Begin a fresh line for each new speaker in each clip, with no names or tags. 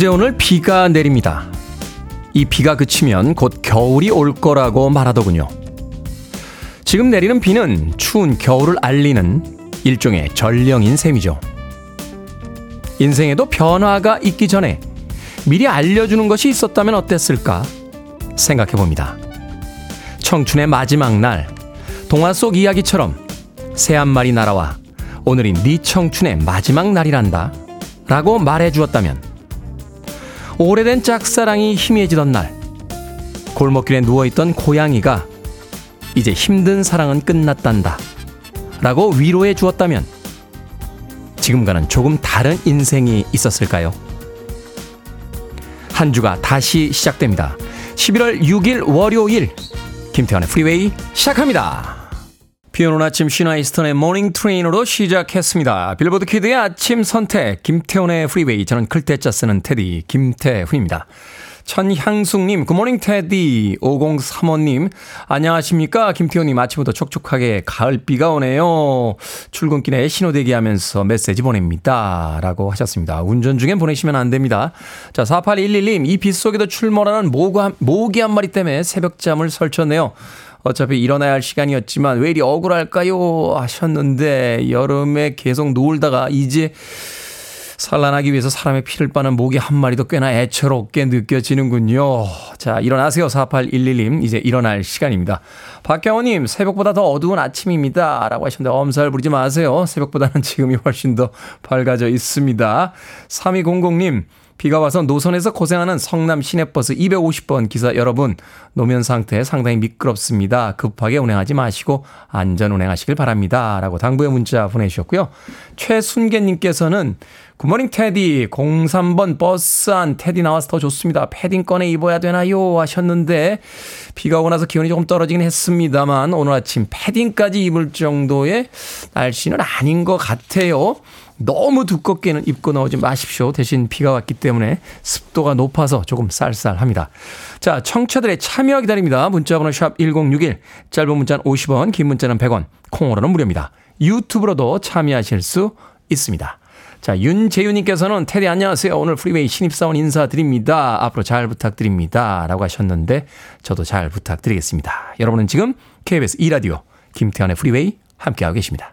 어제 오늘 비가 내립니다. 이 비가 그치면 곧 겨울이 올 거라고 말하더군요. 지금 내리는 비는 추운 겨울을 알리는 일종의 전령인 셈이죠. 인생에도 변화가 있기 전에 미리 알려주는 것이 있었다면 어땠을까 생각해 봅니다. 청춘의 마지막 날, 동화 속 이야기처럼 새 한 마리 날아와 오늘이 네 청춘의 마지막 날이란다 라고 말해 주었다면 오래된 짝사랑이 희미해지던 날 골목길에 누워있던 고양이가 이제 힘든 사랑은 끝났단다 라고 위로해 주었다면 지금과는 조금 다른 인생이 있었을까요? 한 주가 다시 시작됩니다. 11월 6일 월요일 김태환의 프리웨이 시작합니다. 비 오는 아침 시나 이스턴의 Morning Train으로 시작했습니다. 빌보드 키드의 아침 선택, 김태훈의 프리웨이. 저는 클 태 자 쓰는 테디, 김태훈입니다. 천향숙님, 굿모닝 테디. 5035님, 안녕하십니까. 김태훈님, 아침부터 촉촉하게 가을비가 오네요. 출근길에 신호대기 하면서 메시지 보냅니다. 라고 하셨습니다. 운전 중엔 보내시면 안 됩니다. 자, 4811님, 이 빗 속에도 출몰하는 모기 한 마리 때문에 새벽잠을 설쳤네요. 어차피 일어나야 할 시간이었지만 왜 이리 억울할까요? 하셨는데 여름에 계속 놀다가 이제 산란하기 위해서 사람의 피를 빠는 모기 한 마리도 꽤나 애처롭게 느껴지는군요. 자, 일어나세요. 4811님. 이제 일어날 시간입니다. 박경호님, 새벽보다 더 어두운 아침입니다. 라고 하셨는데, 엄살 부리지 마세요. 새벽보다는 지금이 훨씬 더 밝아져 있습니다. 3200님, 비가 와서 노선에서 고생하는 성남 시내버스 250번 기사 여러분, 노면 상태 상당히 미끄럽습니다. 급하게 운행하지 마시고 안전 운행하시길 바랍니다. 라고 당부의 문자 보내주셨고요. 최순계님께서는 굿모닝 테디 03번 버스 안 테디 나와서 더 좋습니다. 패딩 꺼내 입어야 되나요? 하셨는데 비가 오고 나서 기온이 조금 떨어지긴 했습니다만 오늘 아침 패딩까지 입을 정도의 날씨는 아닌 것 같아요. 너무 두껍게는 입고 나오지 마십시오. 대신 비가 왔기 때문에 습도가 높아서 조금 쌀쌀합니다. 자, 청취자들의 참여 기다립니다. 문자번호 샵 1061, 짧은 문자는 50원, 긴 문자는 100원, 콩으로는 무료입니다. 유튜브로도 참여하실 수 있습니다. 자, 윤재윤님께서는 테디 안녕하세요. 오늘 프리웨이 신입사원 인사드립니다. 앞으로 잘 부탁드립니다. 라고 하셨는데 저도 잘 부탁드리겠습니다. 여러분은 지금 KBS 2라디오 김태훈의 프리웨이 함께하고 계십니다.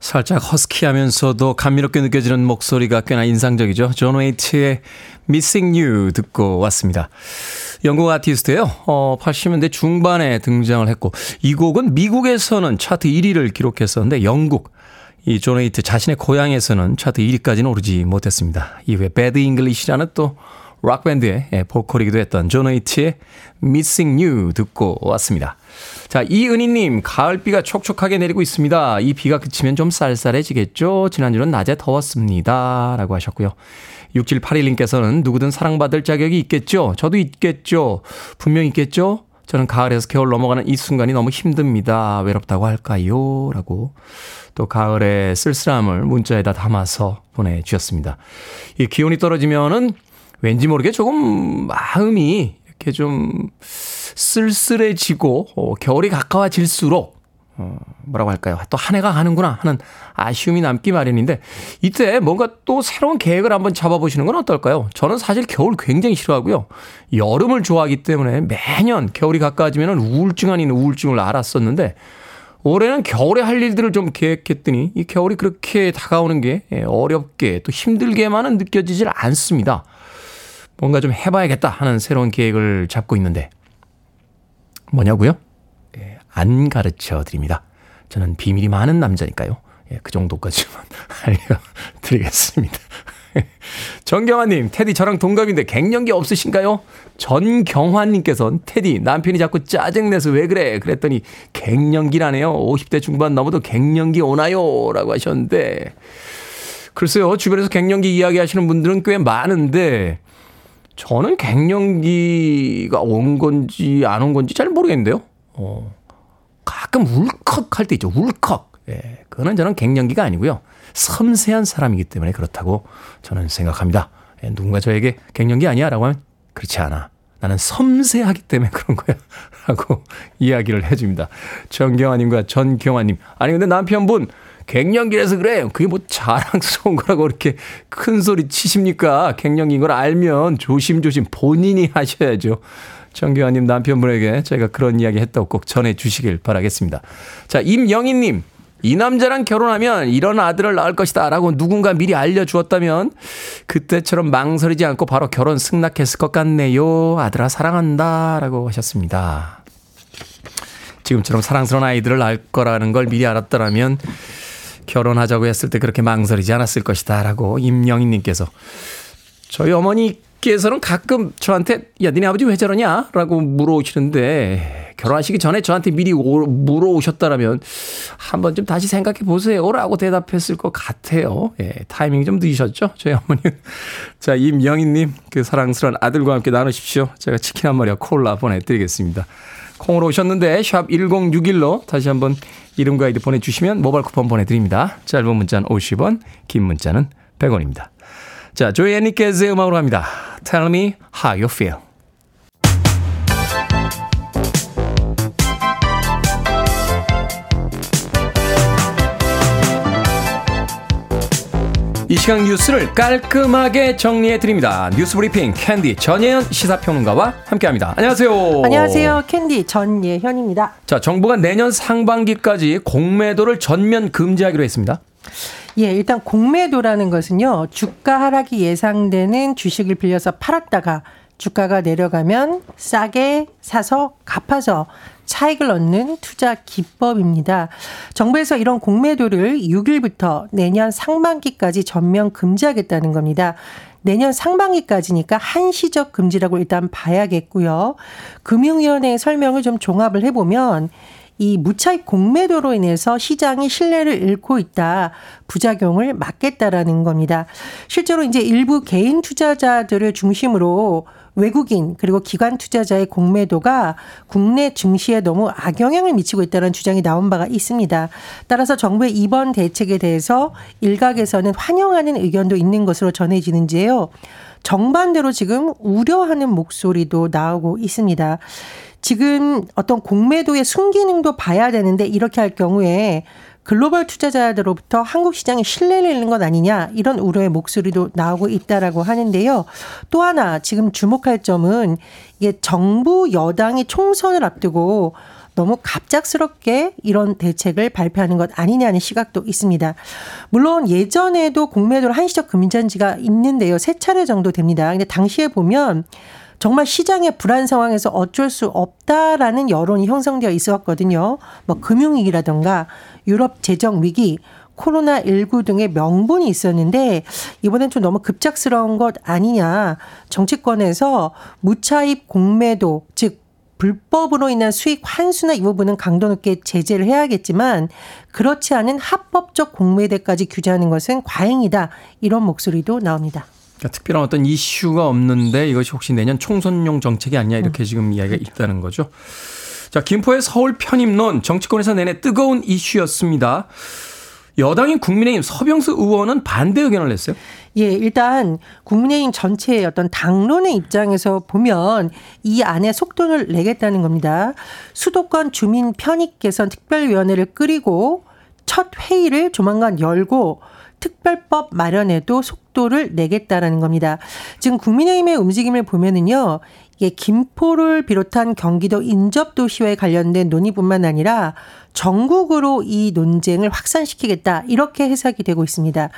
살짝 허스키하면서도 감미롭게 느껴지는 목소리가 꽤나 인상적이죠. 존 웨이트의 Missing You 듣고 왔습니다. 영국 아티스트예요. 어, 80년대 중반에 등장을 했고 이 곡은 미국에서는 차트 1위를 기록했었는데 영국 이 존 웨이트 자신의 고향에서는 차트 1위까지는 오르지 못했습니다. 이후에 배드 잉글리시라는 또 락밴드의 예, 보컬이기도 했던 존 웨이트의 Missing You 듣고 왔습니다. 자, 이은희님, 가을비가 촉촉하게 내리고 있습니다. 이 비가 그치면 좀 쌀쌀해지겠죠? 지난주는 낮에 더웠습니다. 라고 하셨고요. 6781님께서는 누구든 사랑받을 자격이 있겠죠? 저도 있겠죠? 분명 있겠죠? 저는 가을에서 겨울 넘어가는 이 순간이 너무 힘듭니다. 외롭다고 할까요? 라고 또 가을의 쓸쓸함을 문자에다 담아서 보내주셨습니다. 이 기온이 떨어지면은 왠지 모르게 조금 마음이 이렇게 좀 쓸쓸해지고 어, 겨울이 가까워질수록 어, 뭐라고 할까요? 또 한 해가 가는구나 하는 아쉬움이 남기 마련인데 이때 뭔가 또 새로운 계획을 한번 잡아보시는 건 어떨까요? 저는 사실 겨울 굉장히 싫어하고요. 여름을 좋아하기 때문에 매년 겨울이 가까워지면 우울증 아닌 우울증을 알았었는데 올해는 겨울에 할 일들을 좀 계획했더니 이 겨울이 그렇게 다가오는 게 예, 어렵게 또 힘들게만은 느껴지질 않습니다. 뭔가 좀 해봐야겠다 하는 새로운 계획을 잡고 있는데 뭐냐고요? 예, 안 가르쳐 드립니다. 저는 비밀이 많은 남자니까요. 예, 그 정도까지만 알려드리겠습니다. 정경환님, 테디 저랑 동갑인데 갱년기 없으신가요? 전경환님께서는 테디 남편이 자꾸 짜증내서 왜 그래? 그랬더니 갱년기라네요. 50대 중반 넘어도 갱년기 오나요? 라고 하셨는데 글쎄요, 주변에서 갱년기 이야기 하시는 분들은 꽤 많은데 저는 갱년기가 온 건지 안 온 건지 잘 모르겠는데요. 어, 가끔 울컥 할 때 있죠. 울컥. 예, 그거는 저는 갱년기가 아니고요. 섬세한 사람이기 때문에 그렇다고 저는 생각합니다. 예, 누군가 저에게 갱년기 아니야? 라고 하면 그렇지 않아. 나는 섬세하기 때문에 그런 거야. 라고 이야기를 해줍니다. 정경아님과 전경아님. 아니, 근데 남편분 갱년기라서 그래. 그게 뭐 자랑스러운 거라고 그렇게 큰 소리 치십니까? 갱년기인 걸 알면 조심조심 본인이 하셔야죠. 정교환님 남편분에게 제가 그런 이야기 했다고 꼭 전해 주시길 바라겠습니다. 자, 임영희님. 이 남자랑 결혼하면 이런 아들을 낳을 것이다 라고 누군가 미리 알려주었다면 그때처럼 망설이지 않고 바로 결혼 승낙했을 것 같네요. 아들아 사랑한다 라고 하셨습니다. 지금처럼 사랑스러운 아이들을 낳을 거라는 걸 미리 알았더라면 결혼하자고 했을 때 그렇게 망설이지 않았을 것이다. 라고 임영희 님께서 저희 어머니께서는 가끔 저한테 야, 니네 아버지 왜 저러냐? 라고 물어오시는데 결혼하시기 전에 저한테 미리 물어오셨다라면 한번 좀 다시 생각해 보세요. 라고 대답했을 것 같아요. 예, 타이밍이 좀 늦으셨죠? 저희 어머니는. 자, 임영희 님, 그 사랑스러운 아들과 함께 나누십시오. 제가 치킨 한 마리와 콜라 보내드리겠습니다. 콩으로 오셨는데 샵 1061로 다시 한번 이름과 아이디 보내주시면 모바일 쿠폰 보내드립니다. 짧은 문자는 50원, 긴 문자는 100원입니다. 자, 조이 엔리케즈의 음악으로 갑니다. Tell me how you feel. 이 시간 뉴스를 깔끔하게 정리해 드립니다. 뉴스 브리핑 캔디 전예현 시사평론가와 함께합니다. 안녕하세요.
안녕하세요. 캔디 전예현입니다.
자, 정부가 내년 상반기까지 공매도를 전면 금지하기로 했습니다.
예, 일단 공매도라는 것은요. 주가 하락이 예상되는 주식을 빌려서 팔았다가 주가가 내려가면 싸게 사서 갚아서 차익을 얻는 투자 기법입니다. 정부에서 이런 공매도를 6일부터 내년 상반기까지 전면 금지하겠다는 겁니다. 내년 상반기까지니까 한시적 금지라고 일단 봐야겠고요. 금융위원회의 설명을 좀 종합을 해보면 이 무차익 공매도로 인해서 시장이 신뢰를 잃고 있다. 부작용을 막겠다라는 겁니다. 실제로 이제 일부 개인 투자자들을 중심으로 외국인 그리고 기관 투자자의 공매도가 국내 증시에 너무 악영향을 미치고 있다는 주장이 나온 바가 있습니다. 따라서 정부의 이번 대책에 대해서 일각에서는 환영하는 의견도 있는 것으로 전해지는지요. 정반대로 지금 우려하는 목소리도 나오고 있습니다. 지금 어떤 공매도의 순기능도 봐야 되는데 이렇게 할 경우에 글로벌 투자자들로부터 한국 시장에 신뢰를 잃는 것 아니냐 이런 우려의 목소리도 나오고 있다라고 하는데요. 또 하나 지금 주목할 점은 이게 정부 여당이 총선을 앞두고 너무 갑작스럽게 이런 대책을 발표하는 것 아니냐는 시각도 있습니다. 물론 예전에도 공매도를 한시적 금전지가 있는데요. 세 차례 정도 됩니다. 근데 당시에 보면 정말 시장의 불안 상황에서 어쩔 수 없다라는 여론이 형성되어 있었거든요. 뭐 금융위기라던가 유럽 재정 위기, 코로나19 등의 명분이 있었는데 이번엔 좀 너무 급작스러운 것 아니냐. 정치권에서 무차입 공매도, 즉 불법으로 인한 수익 환수나 이 부분은 강도 높게 제재를 해야겠지만 그렇지 않은 합법적 공매대까지 규제하는 것은 과잉이다. 이런 목소리도 나옵니다.
그러니까 특별한 어떤 이슈가 없는데 이것이 혹시 내년 총선용 정책이 아니냐 이렇게 음. 지금 이야기가 그렇죠. 있다는 거죠. 자, 김포의 서울 편입론 정치권에서 내내 뜨거운 이슈였습니다. 여당인 국민의힘 서병수 의원은 반대 의견을 냈어요.
예, 일단 국민의힘 전체의 어떤 당론의 입장에서 보면 이 안에 속도를 내겠다는 겁니다. 수도권 주민 편익 개선 특별위원회를 꾸리고 첫 회의를 조만간 열고 특별법 마련에도 속도를 내겠다라는 겁니다. 지금 국민의힘의 움직임을 보면은요. 이게 김포를 비롯한 경기도 인접 도시와에 관련된 논의뿐만 아니라 전국으로 이 논쟁을 확산시키겠다 이렇게 해석이 되고 있습니다.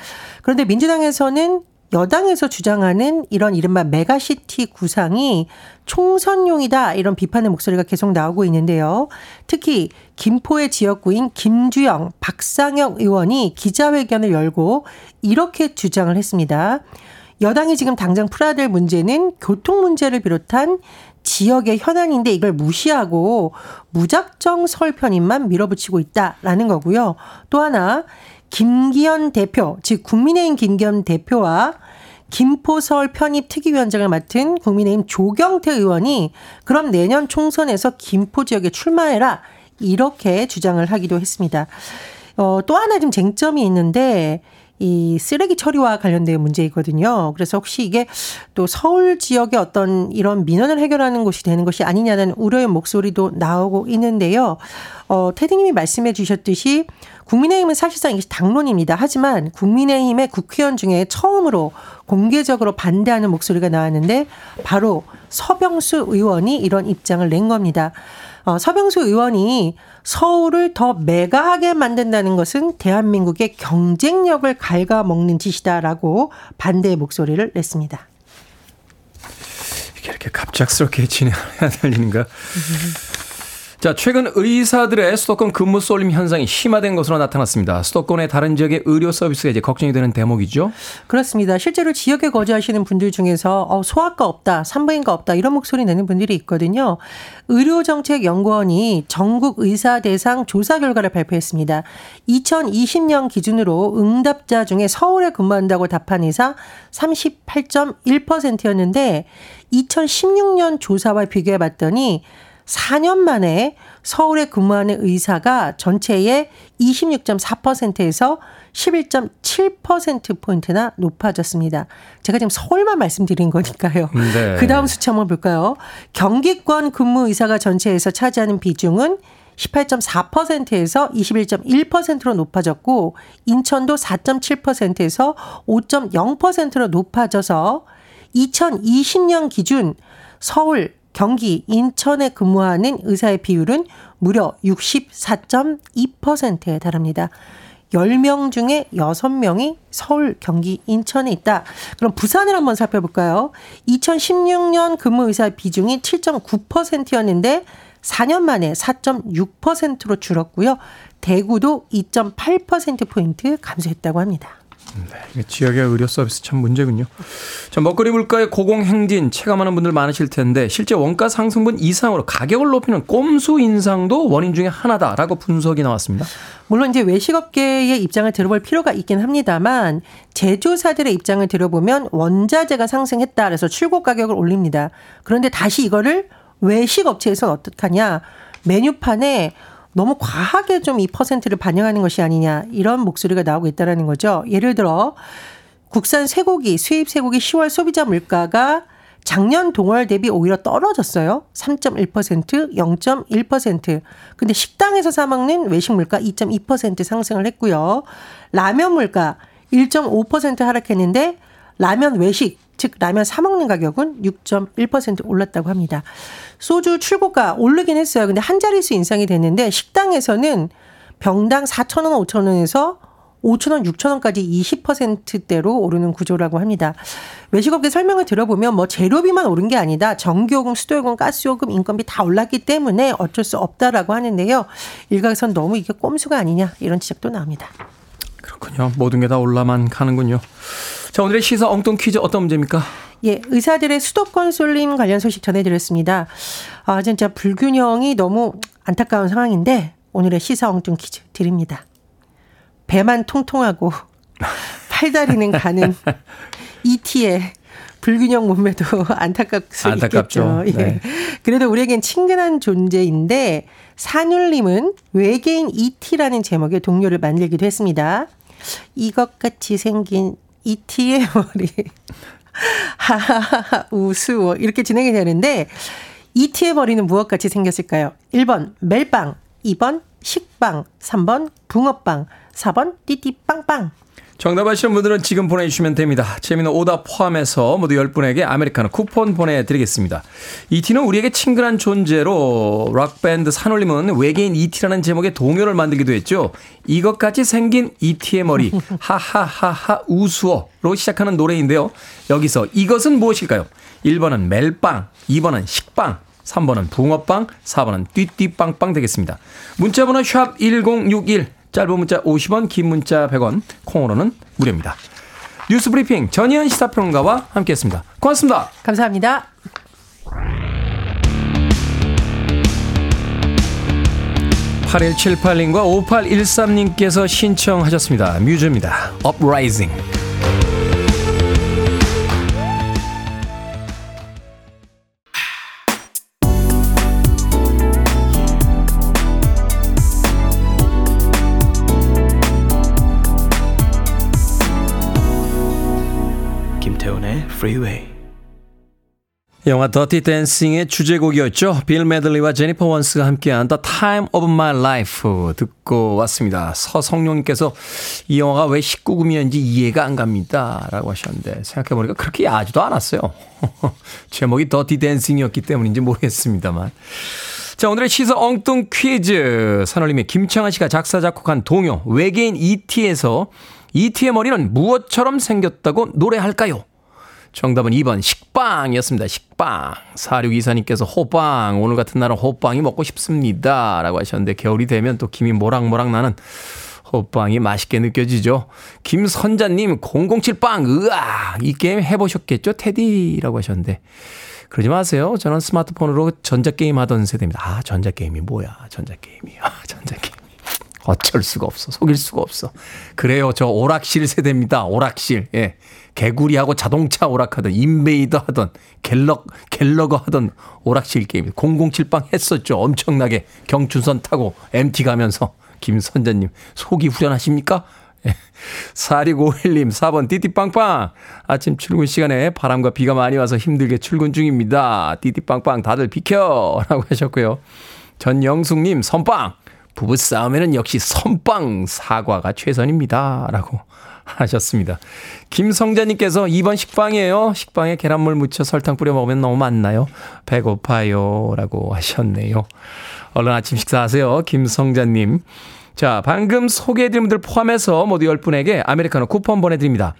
그런데 민주당에서는 여당에서 주장하는 이런 이른바 메가시티 구상이 총선용이다 이런 비판의 목소리가 계속 나오고 있는데요. 특히 김포의 지역구인 김주영, 박상혁 의원이 기자회견을 열고 이렇게 주장을 했습니다. 여당이 지금 당장 풀어야 될 문제는 교통 문제를 비롯한 지역의 현안인데 이걸 무시하고 무작정 서울 편입만 밀어붙이고 있다라는 거고요. 또 하나 김기현 대표, 즉 국민의힘 김기현 대표와 김포 서울 편입 특위위원장을 맡은 국민의힘 조경태 의원이 그럼 내년 총선에서 김포 지역에 출마해라 이렇게 주장을 하기도 했습니다. 어, 또 하나 좀 쟁점이 있는데 이 쓰레기 처리와 관련된 문제이거든요. 그래서 혹시 이게 또 서울 지역의 어떤 이런 민원을 해결하는 곳이 되는 것이 아니냐는 우려의 목소리도 나오고 있는데요. 어, 테디님이 말씀해 주셨듯이 국민의힘은 사실상 이게 당론입니다. 하지만 국민의힘의 국회의원 중에 처음으로 공개적으로 반대하는 목소리가 나왔는데 바로 서병수 의원이 이런 입장을 낸 겁니다. 어, 서병수 의원이 서울을 더 메가하게 만든다는 것은 대한민국의 경쟁력을 갉아먹는 짓이다라고 반대의 목소리를 냈습니다.
이게 이렇게 갑작스럽게 진행해야 될 일인가? 자, 최근 의사들의 수도권 근무 쏠림 현상이 심화된 것으로 나타났습니다. 수도권의 다른 지역의 의료 서비스가 이제 걱정이 되는 대목이죠.
그렇습니다. 실제로 지역에 거주하시는 분들 중에서 어, 소아과 없다, 산부인과 없다 이런 목소리 내는 분들이 있거든요. 의료정책연구원이 전국 의사 대상 조사 결과를 발표했습니다. 2020년 기준으로 응답자 중에 서울에 근무한다고 답한 의사 38.1%였는데 2016년 조사와 비교해 봤더니 4년 만에 서울에 근무하는 의사가 전체의 26.4%에서 11.7%포인트나 높아졌습니다. 제가 지금 서울만 말씀드린 거니까요. 네. 그 다음 수치 한번 볼까요? 경기권 근무 의사가 전체에서 차지하는 비중은 18.4%에서 21.1%로 높아졌고, 인천도 4.7%에서 5.0%로 높아져서 2020년 기준 서울, 경기, 인천에 근무하는 의사의 비율은 무려 64.2%에 달합니다. 10명 중에 6명이 서울, 경기, 인천에 있다. 그럼 부산을 한번 살펴볼까요? 2016년 근무 의사 비중이 7.9%였는데 4년 만에 4.6%로 줄었고요. 대구도 2.8%포인트 감소했다고 합니다.
네, 지역의 의료 서비스 참 문제군요. 자, 먹거리 물가의 고공행진 체감하는 분들 많으실 텐데 실제 원가 상승분 이상으로 가격을 높이는 꼼수 인상도 원인 중에 하나다라고 분석이 나왔습니다.
물론 이제 외식업계의 입장을 들어볼 필요가 있긴 합니다만 제조사들의 입장을 들어보면 원자재가 상승했다 그래서 출고 가격을 올립니다. 그런데 다시 이거를 외식업체에서는 어떡하냐 메뉴판에 너무 과하게 좀 이 퍼센트를 반영하는 것이 아니냐 이런 목소리가 나오고 있다라는 거죠. 예를 들어 국산 쇠고기, 수입 쇠고기 10월 소비자 물가가 작년 동월 대비 오히려 떨어졌어요. 3.1%, 0.1%. 근데 식당에서 사 먹는 외식 물가 2.2% 상승을 했고요. 라면 물가 1.5% 하락했는데 라면 외식 즉 라면 사 먹는 가격은 6.1% 올랐다고 합니다. 소주 출고가 오르긴 했어요. 근데 한 자릿수 인상이 됐는데 식당에서는 병당 4,000원, 5,000원에서 5,000원, 6,000원까지 20%대로 오르는 구조라고 합니다. 외식업계 설명을 들어보면 뭐 재료비만 오른 게 아니다. 전기요금, 수도요금, 가스요금, 인건비 다 올랐기 때문에 어쩔 수 없다라고 하는데요. 일각에선 너무 이게 꼼수가 아니냐 이런 지적도 나옵니다.
그렇군요. 모든 게 다 올라만 가는군요. 자, 오늘의 시사 엉뚱 퀴즈 어떤 문제입니까?
예, 의사들의 수도권 쏠림 관련 소식 전해드렸습니다. 아, 진짜 불균형이 너무 안타까운 상황인데 오늘의 시사 엉뚱 퀴즈 드립니다. 배만 통통하고 팔다리는 가는 ET의 불균형 몸매도 안타깝 수 안타깝죠. 있겠죠. 예. 네. 그래도 우리에겐 친근한 존재인데 산울림은 외계인 ET라는 제목의 동료를 만들기도 했습니다. 이것 같이 생긴 ET의 머리. 하하하 우스워 이렇게 진행이 되는데 ET의 머리는 무엇같이 생겼을까요? 1번 멜빵, 2번 식빵, 3번 붕어빵, 4번 띠띠빵빵.
정답 아시는 분들은 지금 보내주시면 됩니다. 재미는 오답 포함해서 모두 10분에게 아메리카노 쿠폰 보내드리겠습니다. 이티는 우리에게 친근한 존재로 락밴드 산울림은 외계인 이티라는 제목의 동요를 만들기도 했죠. 이것같이 생긴 이티의 머리 하하하하 우스워로 시작하는 노래인데요. 여기서 이것은 무엇일까요? 1번은 멜빵, 2번은 식빵, 3번은 붕어빵, 4번은 띠띠빵빵 되겠습니다. 문자번호 샵 1061, 짧은 문자 50원, 긴 문자 100원, 콩으로는 무료입니다. 뉴스 브리핑 전예현 시사평론가와 함께했습니다. 고맙습니다.
감사합니다.
(8178님과) (5813님께서) 신청하셨습니다 뮤즈입니다 (uprising) 영화 더티 댄싱의 주제곡이었죠. 빌 메들리와 제니퍼 원스가 함께한 The Time of My Life 듣고 왔습니다. 서성룡님께서 이 영화가 왜 19금이었는지 이해가 안 갑니다. 라고 하셨는데 생각해보니까 그렇게 야하지도 않았어요. 제목이 더티 댄싱이었기 때문인지 모르겠습니다만. 자, 오늘의 시사 엉뚱 퀴즈. 산울림의 김창완 씨가 작사, 작곡한 동요 외계인 E.T.에서 E.T.의 머리는 무엇처럼 생겼다고 노래할까요? 정답은 2번 식빵이었습니다. 식빵. 4624님께서 호빵. 오늘 같은 날은 호빵이 먹고 싶습니다. 라고 하셨는데 겨울이 되면 또 김이 모락모락 나는 호빵이 맛있게 느껴지죠. 김선자님 007빵. 으아! 이 게임 해보셨겠죠? 테디라고 하셨는데. 그러지 마세요. 저는 스마트폰으로 전자게임 하던 세대입니다. 아, 전자게임이 뭐야. 전자게임이. 아, 전자게임. 어쩔 수가 없어. 속일 수가 없어. 그래요. 저 오락실 세대입니다. 오락실. 예. 개구리하고 자동차 오락하던 인베이더 하던 갤럭 갤러거 하던 오락실 게임 007빵 했었죠. 엄청나게 경춘선 타고 MT 가면서 김선자님 속이 후련하십니까? 4651님 4번 띠띠빵빵 아침 출근 시간에 바람과 비가 많이 와서 힘들게 출근 중입니다. 띠띠빵빵 다들 비켜 라고 하셨고요. 전영숙님 선빵 부부싸움에는 역시 선빵 사과가 최선입니다. 라고 하셨습니다. 김성자님께서 2번 식빵이에요. 식빵에 계란물 묻혀 설탕 뿌려 먹으면 너무 맛나요. 배고파요. 라고 하셨네요. 얼른 아침 식사하세요. 김성자님. 자, 방금 소개해드린 분들 포함해서 모두 10분에게 아메리카노 쿠폰 보내드립니다.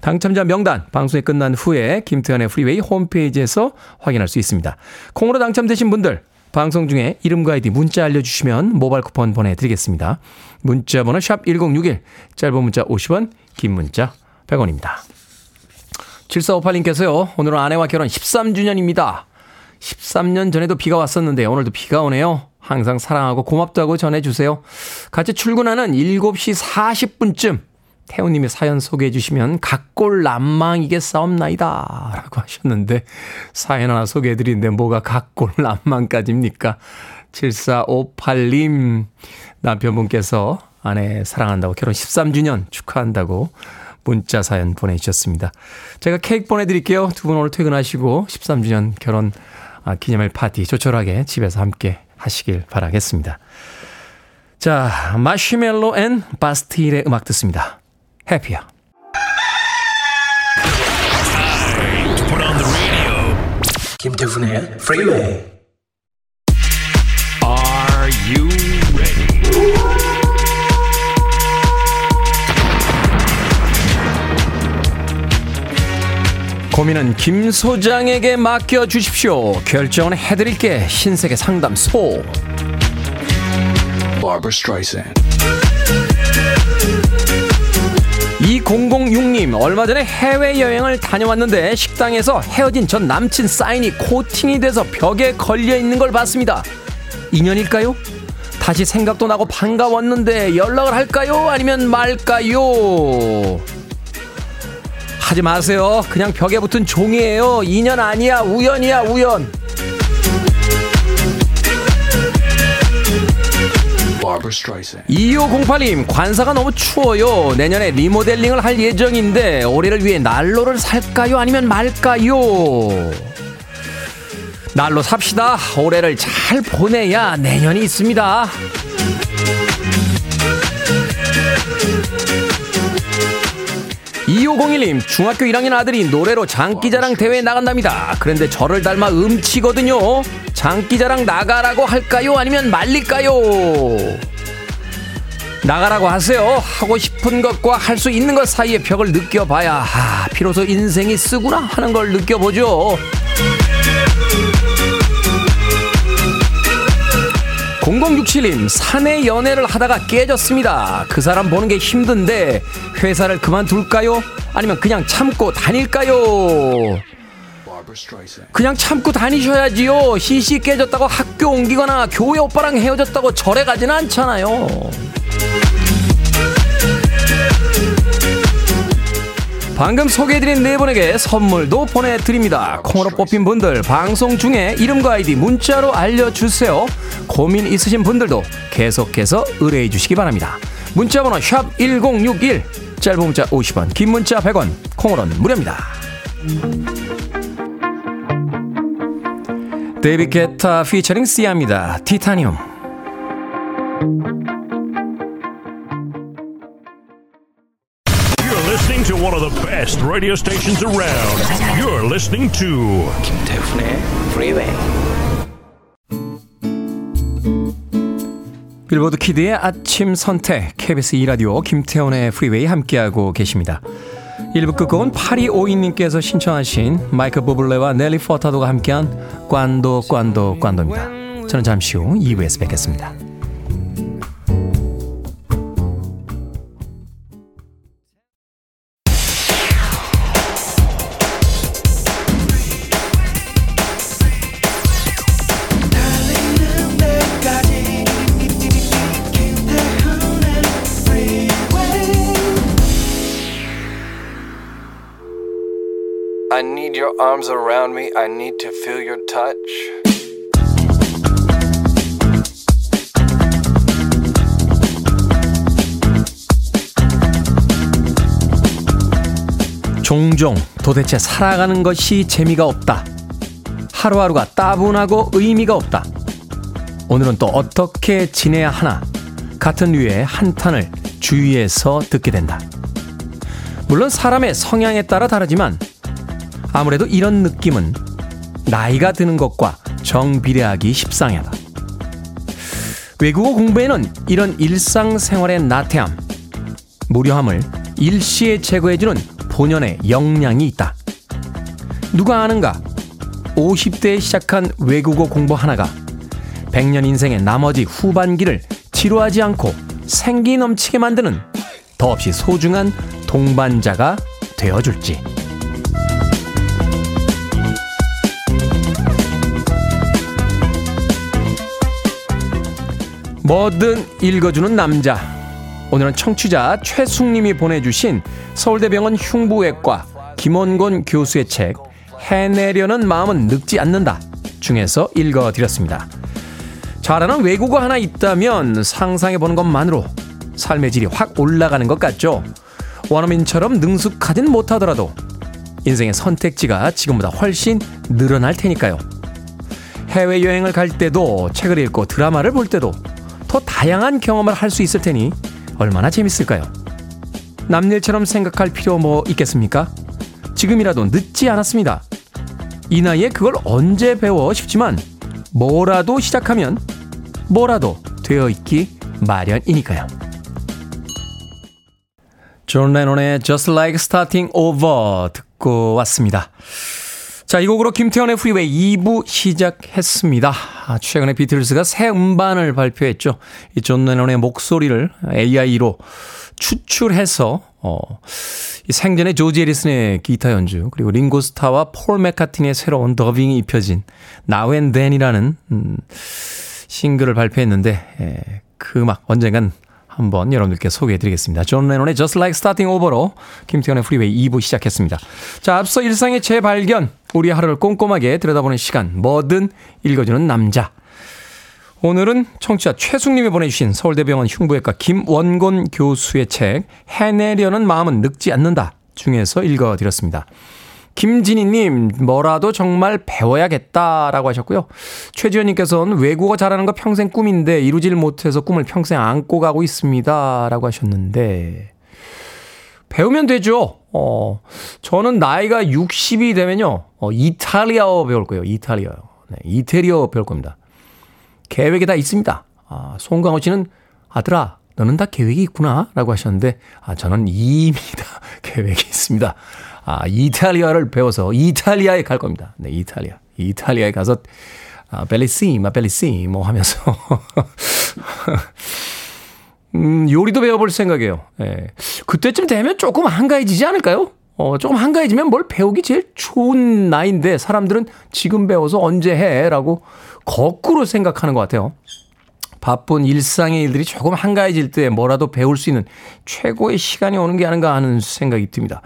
당첨자 명단 방송이 끝난 후에 김태훈의 프리웨이 홈페이지에서 확인할 수 있습니다. 콩으로 당첨되신 분들 방송 중에 이름과 아이디 문자 알려주시면 모바일 쿠폰 보내드리겠습니다. 문자 번호 샵 1061, 짧은 문자 50원, 긴 문자 100원입니다. 7458님께서요, 오늘은 아내와 결혼 13주년입니다. 13년 전에도 비가 왔었는데 오늘도 비가 오네요. 항상 사랑하고 고맙다고 전해주세요. 같이 출근하는 7시 40분쯤 태우님의 사연 소개해 주시면 각골 난망이게 싸움나이다. 라고 하셨는데, 사연 하나 소개해 드리는데 뭐가 각골 난망까지입니까? 7458님, 남편분께서 아내 사랑한다고 결혼 13주년 축하한다고 문자 사연 보내주셨습니다. 제가 케이크 보내드릴게요. 두 분 오늘 퇴근하시고 13주년 결혼 아, 기념일 파티 조촐하게 집에서 함께 하시길 바라겠습니다. 자, Marshmello and Bastille의 음악 듣습니다. Happier. 김태훈의 프리웨이 Are you ready? 고민은 김 소장에게 맡겨 주십시오. 결정은 해드릴게. 신세계 상담소. Barbara Streisand. 2006님, 얼마 전에 해외여행을 다녀왔는데 식당에서 헤어진 전 남친 사인이 코팅이 돼서 벽에 걸려 있는 걸 봤습니다. 인연일까요? 다시 생각도 나고 반가웠는데 연락을 할까요? 아니면 말까요? 하지 마세요. 그냥 벽에 붙은 종이에요. 인연 아니야. 우연이야, 우연. 2508님, 관사가 너무 추워요. 내년에 리모델링을 할 예정인데, 올해를 위해 난로를 살까요? 아니면 말까요? 날로 삽시다. 올해를 잘 보내야 내년이 있습니다. 2501님, 중학교 1학년 아들이 노래로 장기자랑 대회에 나간답니다. 그런데 저를 닮아 음치거든요. 장기자랑 나가라고 할까요? 아니면 말릴까요? 나가라고 하세요. 하고 싶은 것과 할 수 있는 것 사이의 벽을 느껴봐야, 아, 비로소 인생이 쓰구나 하는 걸 느껴보죠. 0067님, 사내 연애를 하다가 깨졌습니다. 그 사람 보는 게 힘든데, 회사를 그만둘까요? 아니면 그냥 참고 다닐까요? 그냥 참고 다니셔야지요. 시시 깨졌다고 학교 옮기거나 교회 오빠랑 헤어졌다고 절에 가지는 않잖아요. 방금 소개해드린 네 분에게 선물도 보내드립니다. 콩으로 뽑힌 분들 방송 중에 이름과 아이디 문자로 알려주세요. 고민 있으신 분들도 계속해서 의뢰해 주시기 바랍니다. 문자번호 1061, 짧은 문자 50원, 긴 문자 100원, 콩으로는 무료입니다. 데이비 게타 피처링 시아입니다. 티타늄.
listening to one of the best radio stations around. You're listening to 김태훈의 Freeway.
빌보드 키드의 아침 선택 KBS 2 라디오 김태훈의 프리웨이 함께하고 계십니다. 1부 끝곡은 8252님께서 신청하신 마이클 부블레와 넬리 퍼타도가 함께한 Quando Quando Quando입니다. 저는 잠시 후 2부에서 뵙겠습니다. Arms around me. I need to feel your touch. 종종 도대체 살아가는 것이 재미가 없다. 하루하루가 따분하고 의미가 없다. 오늘은 또 어떻게 지내야 하나? 같은 류의 한탄을 주위에서 듣게 된다. 물론 사람의 성향에 따라 다르지만 아무래도 이런 느낌은 나이가 드는 것과 정비례하기 십상하다. 외국어 공부에는 이런 일상생활의 나태함, 무료함을 일시에 제거해주는 본연의 역량이 있다. 누가 아는가? 50대에 시작한 외국어 공부 하나가 100년 인생의 나머지 후반기를 지루하지 않고 생기 넘치게 만드는 더없이 소중한 동반자가 되어줄지. 뭐든 읽어주는 남자. 오늘은 청취자 최숙님이 보내주신 서울대병원 흉부외과 김원곤 교수의 책 해내려는 마음은 늙지 않는다 중에서 읽어드렸습니다. 잘하는 외국어 하나 있다면 상상해보는 것만으로 삶의 질이 확 올라가는 것 같죠. 원어민처럼 능숙하진 못하더라도 인생의 선택지가 지금보다 훨씬 늘어날 테니까요. 해외여행을 갈 때도 책을 읽고 드라마를 볼 때도 더 다양한 경험을 할 수 있을 테니 얼마나 재밌을까요? 남일처럼 생각할 필요 뭐 있겠습니까? 지금이라도 늦지 않았습니다. 이 나이에 그걸 언제 배워 싶지만 뭐라도 시작하면 뭐라도 되어 있기 마련이니까요. 존 레논의 Just Like Starting Over 듣고 왔습니다. 자, 이 곡으로 김태훈의 프리웨이 2부 시작했습니다. 아, 최근에 비틀스가 새 음반을 발표했죠. 이 존 레논의 목소리를 AI로 추출해서 어, 생전에 조지 해리슨의 기타 연주 그리고 링고스타와 폴 매카트니의 새로운 더빙이 입혀진 Now and Then이라는 음, 싱글을 발표했는데 예, 그 음악 언젠간 한번 여러분들께 소개해 드리겠습니다. 존 레논의 Just Like Starting Over로 김태훈의 프리웨이 2부 시작했습니다. 자, 앞서 일상의 재발견, 우리 하루를 꼼꼼하게 들여다보는 시간, 뭐든 읽어주는 남자. 오늘은 청취자 최숙님이 보내주신 서울대병원 흉부외과 김원곤 교수의 책 해내려는 마음은 늙지 않는다 중에서 읽어드렸습니다. 김진희님, 뭐라도 정말 배워야겠다라고 하셨고요. 최지현님께서는 외국어 잘하는 거 평생 꿈인데 이루질 못해서 꿈을 평생 안고 가고 있습니다. 라고 하셨는데, 배우면 되죠. 어, 저는 나이가 60이 되면요. 어, 이탈리아어 배울 거예요. 이탈리아어. 네, 이태리어 배울 겁니다. 계획이 다 있습니다. 아, 송강호 씨는 아들아, 너는 다 계획이 있구나. 라고 하셨는데, 아, 저는 이미 다 계획이 있습니다. 아, 이탈리아를 배워서 이탈리아에 갈 겁니다. 네, 이탈리아. 이탈리아에 가서, 아, 벨리시마, 벨리시모 하면서. 음, 요리도 배워볼 생각이에요. 예. 그때쯤 되면 조금 한가해지지 않을까요? 어, 조금 한가해지면 뭘 배우기 제일 좋은 나이인데 사람들은 지금 배워서 언제 해? 라고 거꾸로 생각하는 것 같아요. 바쁜 일상의 일들이 조금 한가해질 때 뭐라도 배울 수 있는 최고의 시간이 오는 게 아닌가 하는 생각이 듭니다.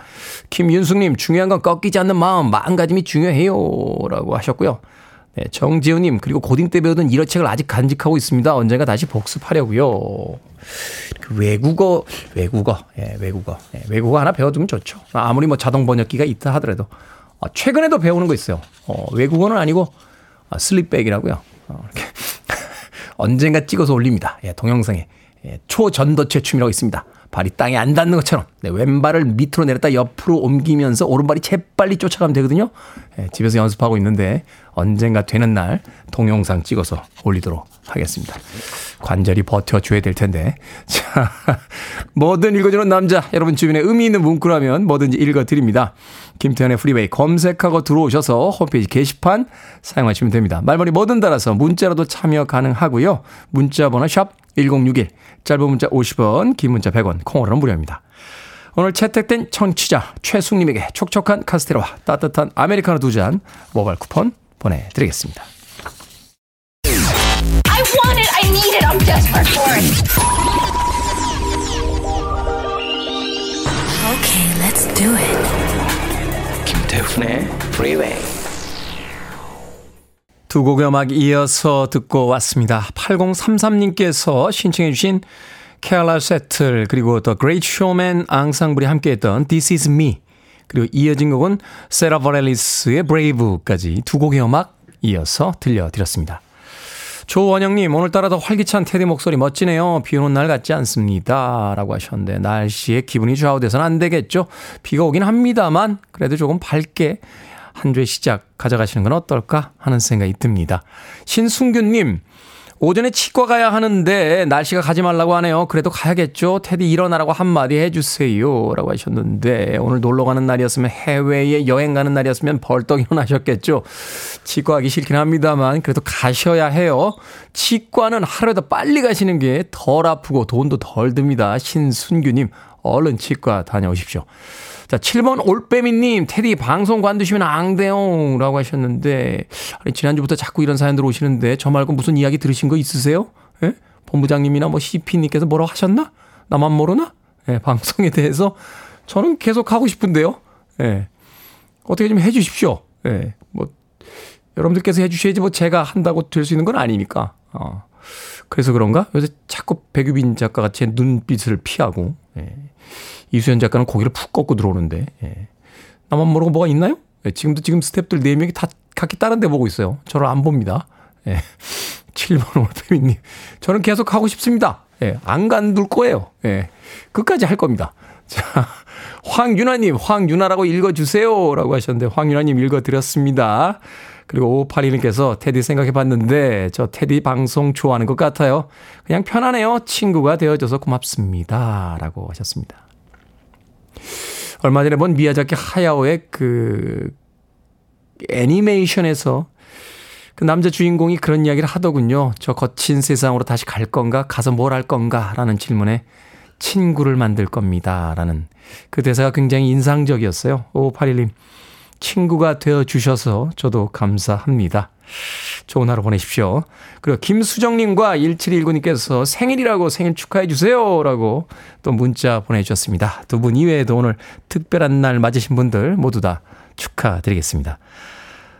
김윤숙님, 중요한 건 꺾이지 않는 마음, 마음가짐이 중요해요. 라고 하셨고요. 네, 정지우님, 그리고 고딩 때 배우던 일어 책을 아직 간직하고 있습니다. 언젠가 다시 복습하려고요. 그 외국어, 외국어, 예, 외국어, 예, 외국어 하나 배워두면 좋죠. 아무리 뭐 자동 번역기가 있다 하더라도 어, 최근에도 배우는 거 있어요. 어, 외국어는 아니고 어, 슬립백이라고요. 어, 이렇게 언젠가 찍어서 올립니다. 예, 동영상에 예, 초전도체 춤이라고 있습니다. 발이 땅에 안 닿는 것처럼 네, 왼발을 밑으로 내렸다 옆으로 옮기면서 오른발이 재빨리 쫓아가면 되거든요. 예, 집에서 연습하고 있는데 언젠가 되는 날 동영상 찍어서 올리도록 하겠습니다. 관절이 버텨줘야 될 텐데. 자, 뭐든 읽어주는 남자. 여러분 주변에 의미 있는 문구라면 뭐든지 읽어드립니다. 김태훈의 프리웨이 검색하고 들어오셔서 홈페이지 게시판 사용하시면 됩니다. 말머리 뭐든 달아서 문자라도 참여 가능하고요. 문자 번호 샵 1061, 짧은 문자 50원, 긴 문자 100원, 콩으로는 무료입니다. 오늘 채택된 청취자 최숙님에게 촉촉한 카스테라와 따뜻한 아메리카노 두 잔 모바일 쿠폰 보내드리겠습니다. I want it, I need it, I'm desperate for it. Okay, let's do it. 김태훈의 Freeway. 두 곡의 음악 이어서 듣고 왔습니다. 8033님께서 신청해 주신 케알라 세틀 그리고 The Greatest Showman Ensemble이 함께했던 This Is Me 그리고 이어진 곡은 세라 버렐리스의 브레이브까지 두 곡의 음악 이어서 들려드렸습니다. 조원영님, 오늘따라 더 활기찬 테디 목소리 멋지네요. 비 오는 날 같지 않습니다. 라고 하셨는데, 날씨에 기분이 좌우돼서는 안 되겠죠? 비가 오긴 합니다만, 그래도 조금 밝게 한 주의 시작 가져가시는 건 어떨까 하는 생각이 듭니다. 신순규님, 오전에 치과 가야 하는데 날씨가 가지 말라고 하네요. 그래도 가야겠죠. 테디 일어나라고 한마디 해주세요. 라고 하셨는데 오늘 놀러 가는 날이었으면 해외에 여행 가는 날이었으면 벌떡 일어나셨겠죠. 치과 가기 싫긴 합니다만 그래도 가셔야 해요. 치과는 하루에 더 빨리 가시는 게 덜 아프고 돈도 덜 듭니다. 신순규님 얼른 치과 다녀오십시오. 자, 7번 올빼미님, 테디 방송 관두시면 앙대용 라고 하셨는데, 아니, 지난주부터 자꾸 이런 사연들 오시는데, 저 말고 무슨 이야기 들으신 거 있으세요? 예? 본부장님이나 뭐 CP님께서 뭐라고 하셨나? 나만 모르나? 예, 방송에 대해서 저는 계속 하고 싶은데요. 예. 어떻게 좀 해 주십시오. 예. 뭐, 여러분들께서 해 주셔야지 뭐 제가 한다고 될 수 있는 건 아니니까. 어. 그래서 그런가? 요새 자꾸 백유빈 작가가 제 눈빛을 피하고, 예. 이수연 작가는 고기를 푹 꺾고 들어오는데, 예. 나만 모르고 뭐가 있나요? 예. 지금도 지금 스탭들 4명이 다 각기 다른 데 보고 있어요. 저를 안 봅니다. 예. 7번 올빼미님. 저는 계속 하고 싶습니다. 예. 안 간둘 거예요. 예. 끝까지 할 겁니다. 자, 황윤아님, 황윤아라고 읽어주세요. 라고 하셨는데, 황윤아님 읽어드렸습니다. 그리고 582님께서 테디 생각해 봤는데 저 테디 방송 좋아하는 것 같아요. 그냥 편하네요. 친구가 되어줘서 고맙습니다. 라고 하셨습니다. 얼마 전에 본 미야자키 하야오의 그 애니메이션에서 그 남자 주인공이 그런 이야기를 하더군요. 저 거친 세상으로 다시 갈 건가? 가서 뭘 할 건가? 라는 질문에 친구를 만들 겁니다. 라는 그 대사가 굉장히 인상적이었어요. 5581님. 친구가 되어 주셔서 저도 감사합니다. 좋은 하루 보내십시오. 그리고 김수정님과 1719님께서 생일이라고 생일 축하해 주세요. 라고 또 문자 보내주셨습니다. 두 분 이외에도 오늘 특별한 날 맞으신 분들 모두 다 축하드리겠습니다.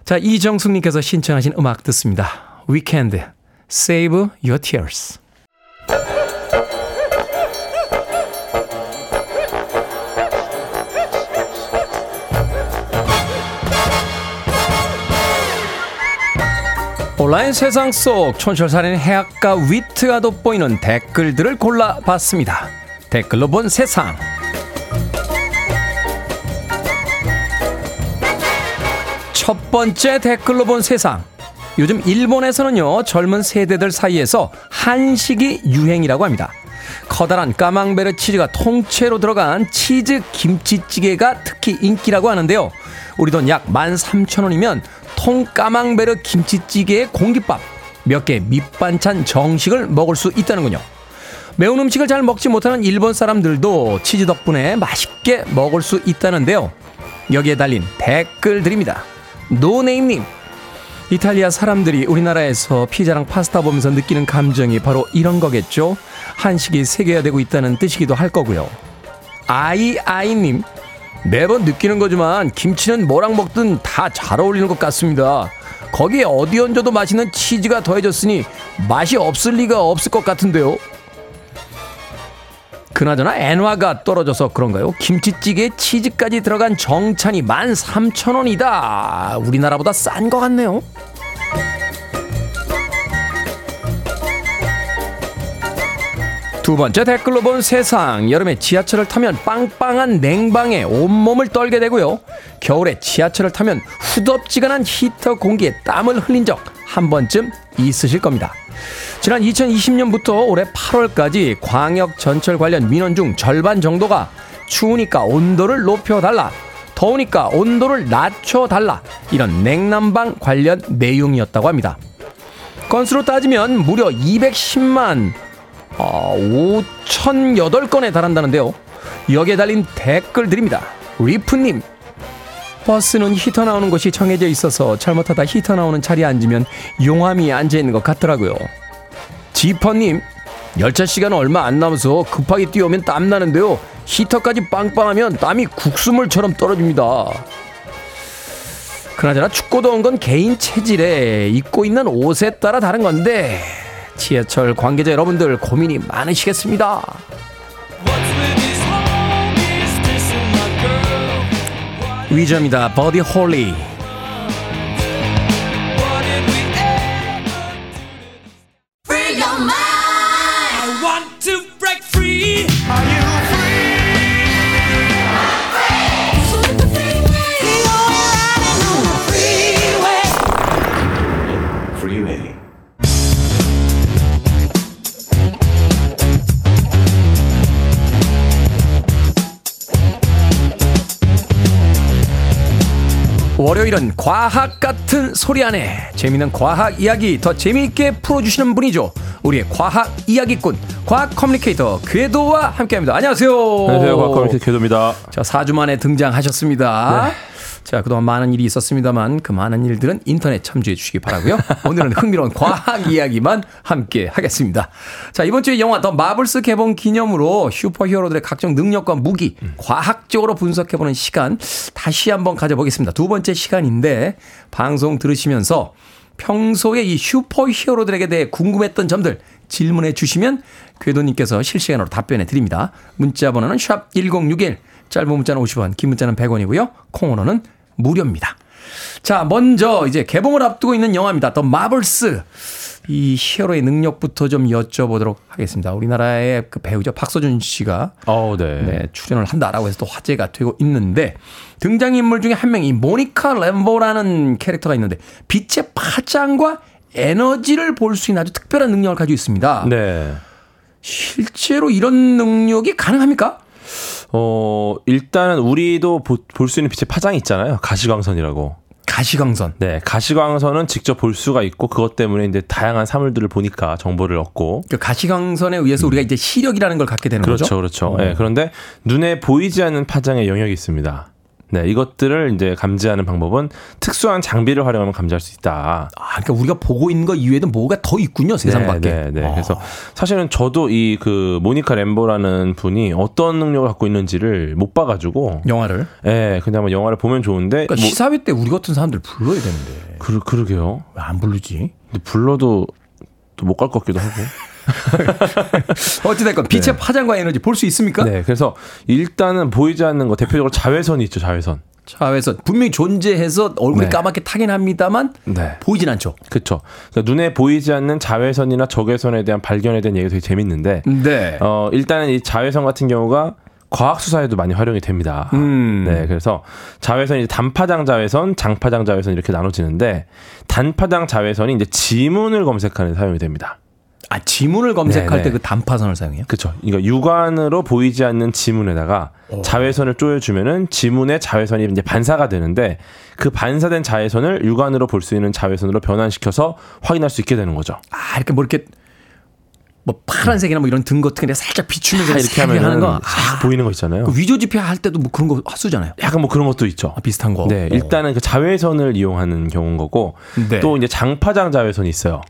자, 이정숙님께서 신청하신 음악 듣습니다. Weekend, Save Your Tears. 온라인 세상 속 촌철살인 해학과 위트가 돋보이는 댓글들을 골라봤습니다. 댓글로 본 세상. 첫 번째 댓글로 본 세상. 요즘 일본에서는요, 젊은 세대들 사이에서 한식이 유행이라고 합니다. 커다란 까망베르 치즈가 통째로 들어간 치즈 김치찌개가 특히 인기라고 하는데요. 우리 돈 약 13,000원이면 통 까망베르 김치찌개에 공깃밥, 몇 개 밑반찬 정식을 먹을 수 있다는군요. 매운 음식을 잘 먹지 못하는 일본 사람들도 치즈 덕분에 맛있게 먹을 수 있다는데요. 여기에 달린 댓글들입니다. 노네임님. 이탈리아 사람들이 우리나라에서 피자랑 파스타 보면서 느끼는 감정이 바로 이런 거겠죠. 한식이 세계화되고 있다는 뜻이기도 할 거고요. 아이아이님. 매번 느끼는 거지만 김치는 뭐랑 먹든 다 잘 어울리는 것 같습니다. 거기에 어디 얹어도 맛있는 치즈가 더해졌으니 맛이 없을 리가 없을 것 같은데요. 그나저나 엔화가 떨어져서 그런가요? 김치찌개에 치즈까지 들어간 정찬이 13,000원이다. 우리나라보다 싼 것 같네요. 두 번째 댓글로 본 세상. 여름에 지하철을 타면 빵빵한 냉방에 온몸을 떨게 되고요. 겨울에 지하철을 타면 후덥지근한 히터 공기에 땀을 흘린 적 한 번쯤 있으실 겁니다. 지난 2020년부터 올해 8월까지 광역 전철 관련 민원 중 절반 정도가 추우니까 온도를 높여달라. 더우니까 온도를 낮춰달라. 이런 냉난방 관련 내용이었다고 합니다. 건수로 따지면 무려 210만 어, 5,008건에 달한다는데요. 여기에 달린 댓글들입니다. 리프님, 버스는 히터 나오는 곳이 정해져 있어서 잘못하다 히터 나오는 자리에 앉으면 용암이 앉아 있는 것 같더라고요. 지퍼님, 열차 시간 얼마 안 남아서 급하게 뛰어오면 땀 나는데요. 히터까지 빵빵하면 땀이 국수물처럼 떨어집니다. 그나저나 춥고 더운 건 개인 체질에 입고 있는 옷에 따라 다른 건데 지하철 관계자 여러분들 고민이 많으시겠습니다. 위저입니다. 버디 홀리. 월요일은 과학 같은 소리 하네 재미있는 과학 이야기 더 재미있게 풀어주시는 분이죠. 우리의 과학 이야기꾼, 과학 커뮤니케이터 궤도와 함께합니다. 안녕하세요.
안녕하세요. 과학 커뮤니케이터 궤도입니다.
자, 4주 만에 등장하셨습니다. 네. 자, 그동안 많은 일이 있었습니다만 그 많은 일들은 인터넷 참조해 주시기 바라고요. 오늘은 흥미로운 과학 이야기만 함께 하겠습니다. 자, 이번 주에 영화 The Marvels 개봉 기념으로 슈퍼히어로들의 각종 능력과 무기 음. 과학적으로 분석해 보는 시간 다시 한번 가져보겠습니다. 두 번째 시간인데 방송 들으시면서 평소에 이 슈퍼히어로들에게 대해 궁금했던 점들 질문해 주시면 궤도님께서 실시간으로 답변해 드립니다. 문자 번호는 샵 1061, 짧은 문자는 50원, 긴 문자는 100원이고요. 콩으로는 무료입니다. 자, 먼저 이제 개봉을 앞두고 있는 영화입니다. 더 마블스. 이 히어로의 능력부터 좀 여쭤보도록 하겠습니다. 우리나라의 그 배우죠. 박서준 씨가
어, 네.
네, 출연을 한다라고 해서 또 화제가 되고 있는데 등장인물 중에 한 명이 모니카 램보라는 캐릭터가 있는데 빛의 파장과 에너지를 볼 수 있는 아주 특별한 능력을 가지고 있습니다.
네.
실제로 이런 능력이 가능합니까?
어, 일단은 우리도 볼 수 있는 빛의 파장이 있잖아요. 가시광선이라고.
가시광선.
네, 가시광선은 직접 볼 수가 있고 그것 때문에 이제 다양한 사물들을 보니까 정보를 얻고.
그 가시광선에 의해서 우리가 이제 시력이라는 걸 갖게 되는
그렇죠,
거죠.
그렇죠, 그렇죠. 네, 그런데 눈에 보이지 않는 파장의 영역이 있습니다. 네, 이것들을 이제 감지하는 방법은 특수한 장비를 활용하면 감지할 수 있다.
아, 그러니까 우리가 보고 있는 것 이외에도 뭐가 더 있군요, 세상
네,
밖에.
네, 네. 어. 그래서 사실은 저도 이 그 모니카 램보라는 분이 어떤 능력을 갖고 있는지를 못 봐가지고
영화를.
네, 그냥 뭐 영화를 보면 좋은데.
그러니까 뭐, 시사회 때 우리 같은 사람들 불러야 되는데.
그, 그러게요.
왜 안 부르지?
근데 불러도 또 못 갈 것 같기도 하고.
어찌됐건 빛의 네. 파장과 에너지 볼 수 있습니까?
네. 그래서 일단은 보이지 않는 거 대표적으로 자외선이 있죠. 자외선.
자외선 분명히 존재해서 얼굴이 네. 까맣게 타긴 합니다만 네. 보이진 않죠.
그렇죠. 그러니까 눈에 보이지 않는 자외선이나 적외선에 대한 발견에 대한 얘기가 되게 재밌는데
네.
어, 일단은 이 자외선 같은 경우가 과학 수사에도 많이 활용이 됩니다.
음.
네, 그래서 자외선이 단파장 자외선, 장파장 자외선 이렇게 나눠지는데 단파장 자외선이 이제 지문을 검색하는 데 사용이 됩니다.
아, 지문을 검색할
네,
때
네.
그 단파선을 사용해요?
그렇죠. 그러니까 육안으로 보이지 않는 지문에다가 자외선을 쪼여주면은 지문에 자외선이 이제 반사가 되는데 그 반사된 자외선을 육안으로 볼 수 있는 자외선으로 변환시켜서 확인할 수 있게 되는 거죠.
아, 이렇게 뭐 이렇게 뭐 파란색이나 뭐 이런 등 같은 게 살짝 비추면서
다 이렇게
하는
하면
거.
싹
아,
보이는 거 있잖아요.
그 위조 지표 할 때도 뭐 그런 거 쓰잖아요.
약간 뭐 그런 것도 있죠.
아, 비슷한 거.
네, 일단은 그 자외선을 이용하는 경우인 거고
네.
또 이제 장파장 자외선이 있어요.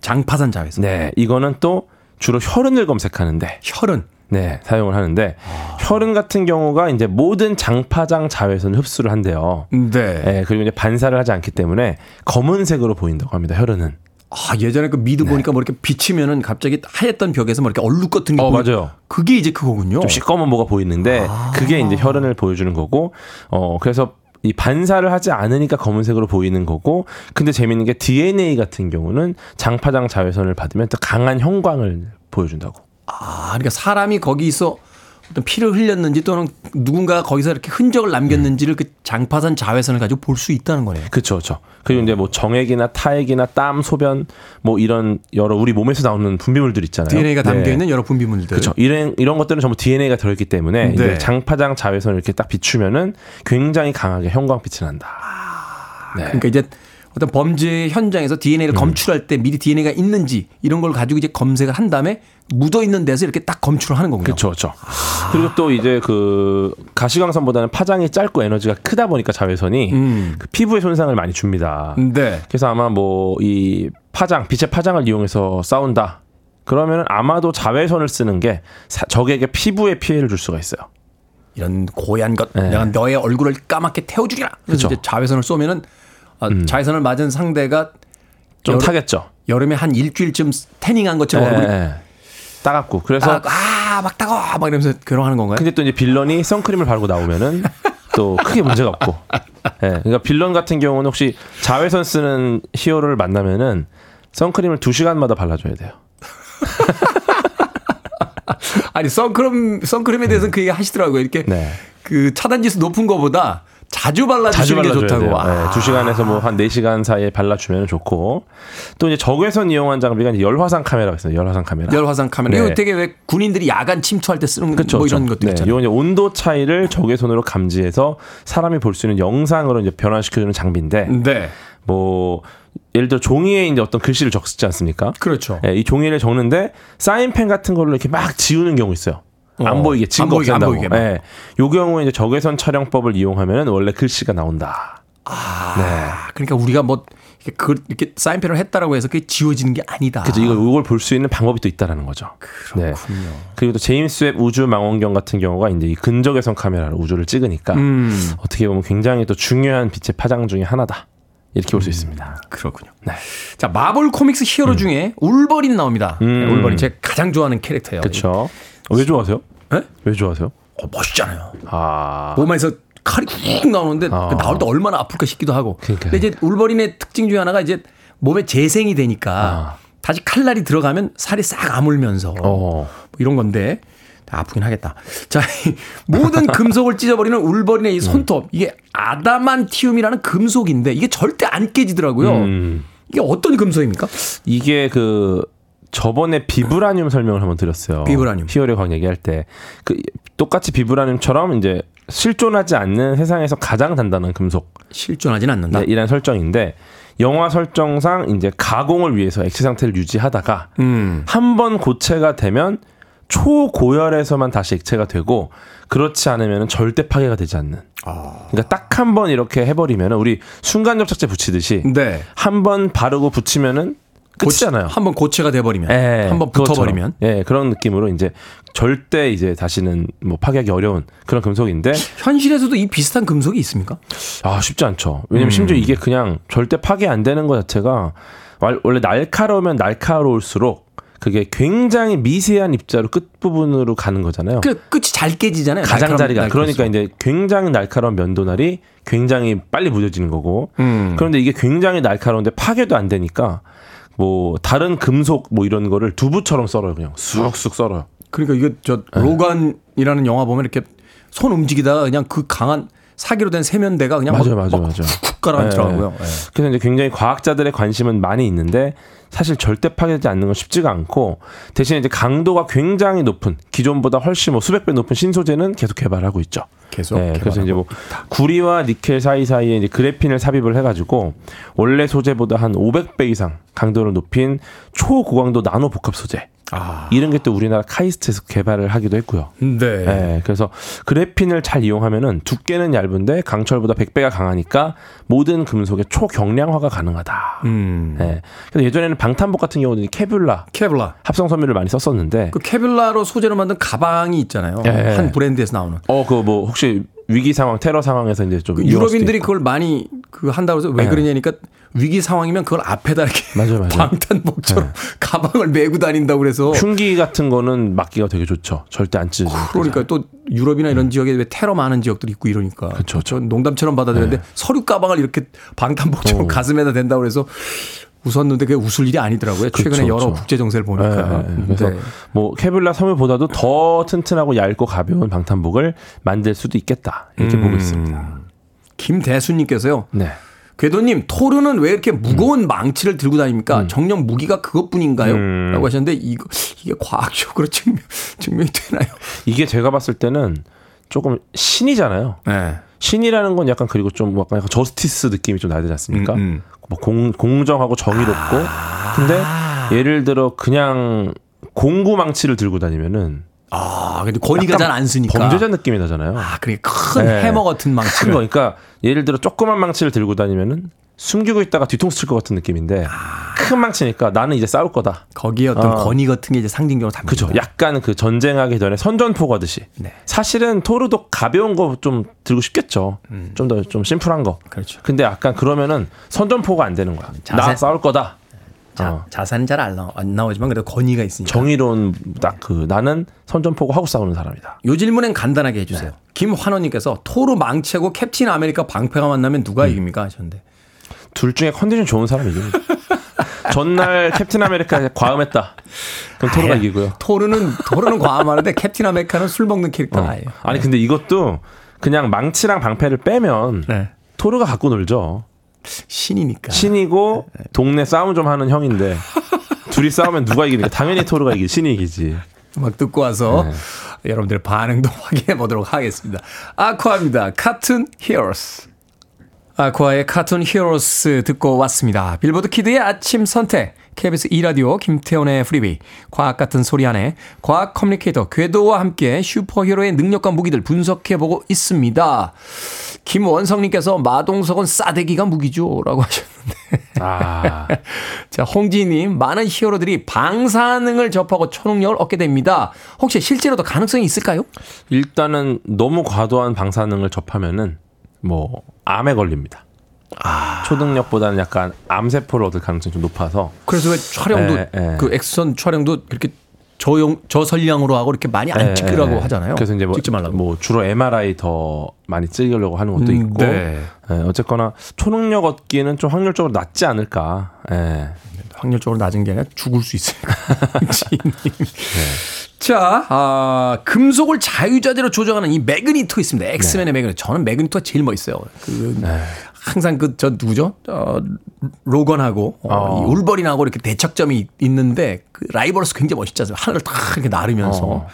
장파산 자외선.
네, 이거는 또 주로 혈흔을 검색하는데
혈흔.
네, 사용을 하는데 혈흔 같은 경우가 이제 모든 장파장 자외선을 흡수를 한대요.
네.
네, 그리고 이제 반사를 하지 않기 때문에 검은색으로 보인다고 합니다. 혈흔은.
아, 예전에 그 미드 보니까 뭐 이렇게 비치면은 갑자기 하였던 벽에서 뭐 이렇게 얼룩 같은 게
어,
보이-
맞아요.
그게 이제 그거군요.
좀 시꺼먼 뭐가 보이는데 그게 이제 혈흔을 보여주는 거고 어 그래서 이 반사를 하지 않으니까 검은색으로 보이는 거고 근데 재밌는 게 DNA 같은 경우는 장파장 자외선을 받으면 또 강한 형광을 보여준다고.
아, 그러니까 사람이 거기서 어 떤 피를 흘렸는지 또는 누군가 거기서 이렇게 흔적을 남겼는지를 그 장파산 자외선을 가지고 볼 수 있다는 거네요.
그렇죠, 그렇죠. 그리고 이제 뭐 정액이나 타액이나 땀, 소변 뭐 이런 여러 우리 몸에서 나오는 분비물들 있잖아요.
DNA가 담겨
네.
있는 여러 분비물들.
그렇죠. 이런 이런 것들은 전부 DNA가 들어있기 때문에
네.
이제 장파장 자외선을 이렇게 딱 비추면은 굉장히 강하게 형광빛이 난다. 네.
그러니까 이제 어떤 범죄 현장에서 DNA를 검출할 때 미리 DNA가 있는지 이런 걸 가지고 이제 검색을 한 다음에 묻어 있는 데서 이렇게 딱 검출을 하는 거군요.
그렇죠, 그렇죠. 그리고 또 이제 그 가시광선보다는 파장이 짧고 에너지가 크다 보니까 자외선이
음.
그 피부에 손상을 많이 줍니다.
네.
그래서 아마 뭐 이 파장, 빛의 파장을 이용해서 싸운다. 그러면은 아마도 자외선을 쓰는 게 사- 적에게 피부에 피해를 줄 수가 있어요.
이런 고얀 것,
네.
내가 너의 얼굴을 까맣게 태워주리라. 그래서
그쵸.
이제 자외선을 쏘면은 아, 자외선을 맞은 상대가
좀
여러-
타겠죠.
여름에 한 일주일쯤 태닝한 것처럼
예,
얼굴이
예. 따갑고 그래서
아, 막 따가워 막 이러면서 괴로워하는 건가요?
근데 또 이제 빌런이 선크림을 바르고 나오면은 또 크게 문제가 없고. 예. 그러니까 빌런 같은 경우는 혹시 자외선 쓰는 히어로를 만나면은 선크림을 두 시간마다 발라줘야 돼요.
아니 선크림 선크림에 대해서는 그 얘기 하시더라고요. 이렇게
네.
그 차단지수 높은 거보다 자주 발라주시는 게 좋다고.
돼요.
아.
네, 두 시간에서 뭐한네 시간 사이에 발라주면 좋고. 또 이제 적외선 이용한 장비가 이제 열화상 카메라가 있어요. 열화상 카메라.
열화상 카메라.
네.
이거 되게 왜 군인들이 야간 침투할 때 쓰는
그쵸,
뭐 이런
그쵸.
것들
네,
있잖아요.
이건 이제 온도 차이를 적외선으로 감지해서 사람이 볼 수 있는 영상으로 이제 변환시켜주는 장비인데,
네.
뭐 예를 들어 종이에 이제 어떤 글씨를 적지 않습니까?
그렇죠.
예, 이 종이를 적는데 사인펜 같은 걸로 이렇게 막 지우는 경우 있어요. 안
어,
보이게 증거
안 보이게, 안
없앤다고.
보이게 막.
예. 요 경우에 이제 적외선 촬영법을 이용하면은 원래 글씨가 나온다.
아, 그러니까 우리가 뭐 이렇게, 그, 이렇게 사인펜을 했다라고 해서 그게 지워지는 게 아니다.
그래서 이걸 이걸 볼 수 있는 방법이 또 있다라는 거죠. 네.
그렇군요.
그리고 또 제임스 웹 우주 망원경 같은 경우가 이제 이 근적외선 카메라로 우주를 찍으니까
음,
어떻게 보면 굉장히 또 중요한 빛의 파장 중에 하나다. 이렇게 볼수 있습니다.
그렇군요.
네.
자, 마블 코믹스 히어로 중에 울버린 나옵니다.
음.
네, 울버린 제가 가장 좋아하는 캐릭터예요.
그렇죠. 왜 좋아하세요?
네?
왜 좋아하세요?
어, 멋있잖아요.
아.
몸에서 칼이 훅 나오는데
아.
그 나올 때 얼마나 아플까 싶기도 하고.
그러니까요.
근데 이제 울버린의 특징 중에 하나가 이제 몸에 재생이 되니까
아.
다시 칼날이 들어가면 살이 싹 아물면서
어.
뭐 이런 건데 아프긴 하겠다. 자, 이 모든 금속을 찢어버리는 울버린의 이 손톱 이게 아다만티움이라는 금속인데 이게 절대 안 깨지더라고요.
음.
이게 어떤 금속입니까?
이게 그 저번에 비브라늄 설명을 한번 드렸어요.
비브라늄.
히어로의 광 얘기할 때 그 똑같이 비브라늄처럼 이제 실존하지 않는 세상에서 가장 단단한 금속
실존하진 않는다.
네, 이란 설정인데 영화 설정상 이제 가공을 위해서 액체 상태를 유지하다가
음.
한번 고체가 되면 초고열에서만 다시 액체가 되고 그렇지 않으면 절대 파괴가 되지 않는. 그러니까 딱 한 번 이렇게 해버리면 우리 순간 접착제 붙이듯이
네.
한번 바르고 붙이면은 끝이잖아요.
한번 고체가 돼버리면,
예,
한번. 붙어버리면.
예, 그런 느낌으로 이제 절대 이제 다시는 뭐 파괴하기 어려운 그런 금속인데
현실에서도 이 비슷한 금속이 있습니까?
아 쉽지 않죠. 왜냐면 심지어 이게 그냥 절대 파괴 안 되는 것 자체가 왈- 원래 날카로우면 날카로울수록 그게 굉장히 미세한 입자로 끝 부분으로 가는 거잖아요.
그 끝이 잘 깨지잖아요.
가장자리가
날카로운-
그러니까 이제 굉장히 날카로운 면도날이 굉장히 빨리 무뎌지는 거고
음.
그런데 이게 굉장히 날카로운데 파괴도 안 되니까 뭐 다른 금속 뭐 이런 거를 두부처럼 썰어요 그냥 쑥쑥 썰어요.
그러니까 이거 저 로간이라는 영화 보면 이렇게 손 움직이다가 그냥 그 강한 사기로 된 세면대가 그냥
맞아요,
막,
맞아요,
막
맞아요.
쿡쿡 가라앉더라고요. 예.
그래서 이제 굉장히 과학자들의 관심은 많이 있는데 사실 절대 파괴되지 않는 건 쉽지가 않고 대신 이제 강도가 굉장히 높은 기존보다 훨씬 뭐 수백 배 높은 신소재는 계속 개발하고 있죠.
계속
네, 그래서 이제 뭐 구리와 니켈 사이 사이에 이제 그래핀을 삽입을 해가지고 원래 소재보다 한 500배 이상 강도를 높인 초고강도 나노 복합 소재.
아.
이런 게 또 우리나라 카이스트에서 개발을 하기도 했고요.
네.
네, 그래서 그래핀을 잘 이용하면은 두께는 얇은데 강철보다 100배가 강하니까 모든 금속의 초경량화가 가능하다.
음.
네. 그래서 예전에는 방탄복 같은 경우는 케뷸라
케블라.
합성 섬유를 많이 썼었는데
그 케블라로 소재로 만든 가방이 있잖아요.
예.
한 브랜드에서 나오는.
어 그 뭐 혹시 위기 상황 테러 상황에서 이제 좀
그 유럽인들이. 그걸 많이 그 한다고 해서 왜
네.
그러냐니까 위기 상황이면 그걸 앞에다 이렇게
맞아요, 맞아요.
방탄복처럼 가방을 메고 다닌다고 그래서
흉기 같은 거는 막기가 되게 좋죠. 절대 안 찢어지니까.
그러니까 또 유럽이나 이런 지역에 왜 테러 많은 지역들이 있고 이러니까.
음. 네.
저 농담처럼 받아들였는데 서류 가방을 이렇게 방탄복처럼
어.
가슴에다 댄다고 그래서 웃었는데 그게 웃을 일이 아니더라고요. 최근에
그쵸,
여러. 국제 정세를
네,
보니까.
네, 네. 그래서
네.
뭐 케블라 섬유보다도 더 튼튼하고 얇고 가벼운 방탄복을 만들 수도 있겠다 이렇게
음.
보고 있습니다.
김대수님께서요.
네.
궤도님 토르는 왜 이렇게 무거운 망치를 들고 다닙니까? 정녕 무기가 그것뿐인가요?
음.
라고 하셨는데 이거 이게 과학적으로 증명 증명이 되나요?
이게 제가 봤을 때는 조금 신이잖아요.
네.
신이라는 건 약간 그리고 좀 약간 약간 저스티스 느낌이 좀 나야 되지 않습니까?
음, 음.
뭐 공, 공정하고 정의롭고. 근데 예를 들어 그냥 공구 망치를 들고 다니면은
아, 근데 권위가 잘 안 쓰니까.
범죄자 느낌이 나잖아요.
아, 그러니까 큰
네.
해머 같은
큰
망치를.
거. 그러니까 예를 들어 조그만 망치를 들고 다니면은 숨기고 있다가 뒤통수 칠 것 같은 느낌인데
아.
큰 망치니까 나는 이제 싸울 거다.
거기에 어떤
어.
권위 같은 게 이제 상징적으로 담겨.
그죠. 약간 그 전쟁하기 전에 선전포고하듯이.
네.
사실은 토르도 가벼운 거 좀 들고 싶겠죠. 좀 더좀 심플한 거.
음. 그렇죠.
근데 약간 그러면은 선전포고가 안 되는 거야. 나
자세-
싸울 거다.
자,
어.
자산은 잘 안 나오, 안 나오지만 그래도 권위가 있으니까.
정의로운 딱 그 나는 선전포고 하고 싸우는 사람이다.
요 질문엔 간단하게 해주세요.
네.
김환원님께서 토르 망치하고 캡틴 아메리카 방패가 만나면 누가
음.
이깁니까 하셨는데.
둘 중에 컨디션 좋은 사람이 이깁니다. 전날 캡틴 아메리카 과음했다. 그럼 토르가
아예
이기고요.
토르는 토르는 과음하는데 캡틴 아메리카는 술 먹는 캐릭터
어.
아예.
아니 근데 이것도 그냥 망치랑 방패를 빼면
네.
토르가 갖고 놀죠.
신이니까.
신이고 동네 싸움 좀 하는 형인데 둘이 싸우면 누가 이기니까 당연히 토르가 이기 신이 이기지.
음악 듣고 와서
네.
여러분들의 반응도 확인해 보도록 하겠습니다. 아쿠아입니다. Cartoon Heroes. 아쿠아의 Cartoon Heroes 듣고 왔습니다. 빌보드 키드의 아침 선택. KBS 2라디오 김태훈의 프리웨이 과학 같은 소리 하네 과학 커뮤니케이터 궤도와 함께 슈퍼히어로의 능력과 무기들 분석해보고 있습니다. 김원성님께서 마동석은 싸대기가 무기죠 라고 하셨는데
아
자, 홍지님, 많은 히어로들이 방사능을 접하고 초능력을 얻게 됩니다. 혹시 실제로도 가능성이 있을까요?
일단은 너무 과도한 방사능을 접하면은 뭐 암에 걸립니다. 초능력보다는 약간 암세포를 얻을 가능성이 좀 높아서
그래서 왜 촬영도,
예, 예.
그 액션 촬영도 이렇게 저용, 저설량으로 하고 이렇게 많이 안
예,
찍으라고
예.
하잖아요.
그래서 이제 뭐,
찍지 말라고.
뭐 주로 MRI 더 많이 찍으려고 하는 것도
음,
있고
네.
예, 어쨌거나 초능력 얻기는 좀 확률적으로 낮지 않을까. 예.
확률적으로 낮은 게 아니라 죽을 수. 지인님.
네.
자, 아, 금속을 자유자재로 조정하는 이 매그니토 있습니다. 엑스맨의
네.
매그니토. 저는 매그니토가 제일 멋있어요. 그, 항상 그, 저 누구죠? 어, 로건하고, 어,
어.
이 울버린하고 이렇게 대척점이 있는데, 그 라이벌스 굉장히 멋있지 않습니까? 하늘을 딱 이렇게 나르면서.
어.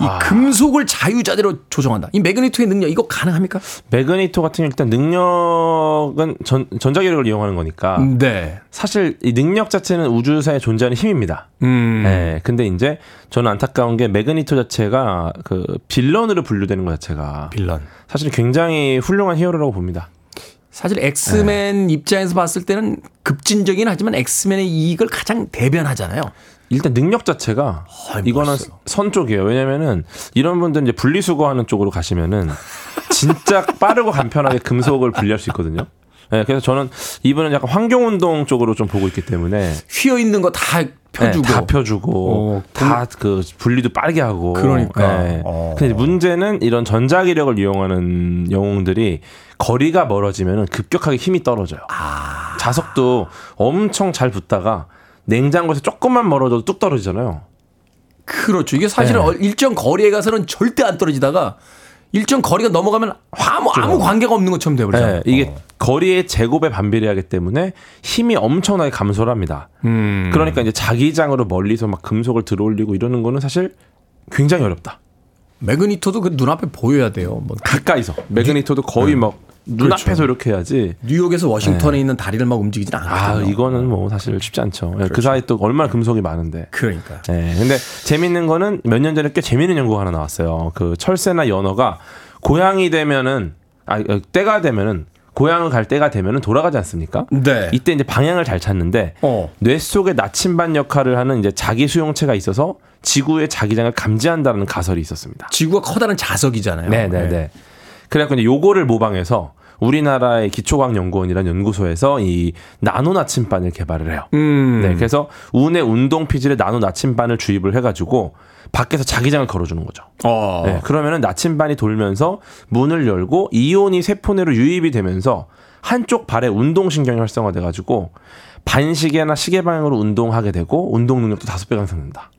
이 금속을 자유자재로 조정한다. 이 매그니토의 능력, 이거 가능합니까?
매그니토 같은 경우 일단 능력은 전, 전자기력을 이용하는 거니까
네.
사실 이 능력 자체는 우주상에 존재하는 힘입니다.
음.
예. 근데 이제 저는 안타까운 게 매그니토 자체가 그 villain으로 분류되는 것 자체가
빌런.
사실 굉장히 훌륭한 히어로라고 봅니다.
사실 엑스맨 입장에서 봤을 때는 급진적이긴 하지만 엑스맨의 이익을 가장 대변하잖아요.
일단 능력 자체가
아이,
이거는
멋있어요.
선 쪽이에요. 왜냐면은 이런 분들 이제 분리수거하는 쪽으로 가시면은 진짜 빠르고 간편하게 금속을 분리할 수 있거든요. 예, 그래서 저는 이분은 약간 환경운동 쪽으로 좀 보고 있기 때문에
휘어 있는 거 다 펴주고.
네, 다 펴주고
어,
다그 분리도 빠르게 하고
그러니까.
예.
어.
근데 문제는 이런 전자기력을 이용하는 영웅들이 거리가 멀어지면 급격하게 힘이 떨어져요.
아.
자석도 엄청 잘 붙다가 냉장고에서 조금만 멀어져도 뚝 떨어지잖아요.
그렇죠. 이게 사실은
네.
어- 일정 거리에 가서는 절대 안 떨어지다가 일정 거리가 넘어가면 아무 아무 관계가 없는 것처럼 돼버리잖아요.
네, 이게 거리의 제곱에 반비례하기 때문에 힘이 엄청나게 감소를 합니다.
음.
그러니까 이제 자기장으로 멀리서 막 금속을 들어올리고 이러는 거는 사실 굉장히 어렵다.
매그니토도 그 눈앞에 보여야 돼요. 뭐
가까이서 매그니토도 거의 막 눈앞에서 이렇게 해야지.
뉴욕에서 워싱턴에 있는 다리를 막 움직이진
네. 아
않거든요.
이거는 뭐 사실 쉽지 않죠. 그 사이 또 얼마나 금속이 많은데.
그러니까.
예. 근데 재밌는 거는 몇 년 전에 꽤 재밌는 연구가 하나 나왔어요. 그 철새나 연어가 고양이 되면은 아 어, 때가 되면은 고향을 갈 때가 되면은 돌아가지 않습니까?
네.
이때 이제 방향을 잘 찾는데
어.
뇌 속에 나침반 역할을 하는 이제 자기 수용체가 있어서 지구의 자기장을 감지한다는 가설이 있었습니다.
지구가 커다란 자석이잖아요.
네네네. 그래갖고 이제 요거를 모방해서 우리나라의 기초과학연구원이라는 연구소에서 이 나노 나침반을 개발을 해요.
음.
네, 그래서 운의 운동 피질에 나노 나침반을 주입을 해가지고 밖에서 자기장을 걸어주는 거죠.
어.
네, 그러면은 나침반이 돌면서 문을 열고 이온이 세포 내로 유입이 되면서 한쪽 발에 운동신경이 활성화돼가지고 반시계나 시계 방향으로 운동하게 되고 운동 능력도 다섯 배 강성된다.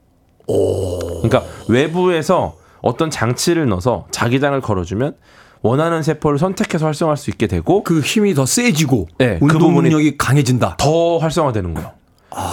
그러니까 외부에서 어떤 장치를 넣어서 자기장을 걸어주면 원하는 세포를 선택해서 활성화할 수 있게 되고
그 힘이 더 세지고
네, 그
운동
부분이
능력이 강해진다.
더 활성화되는 거예요.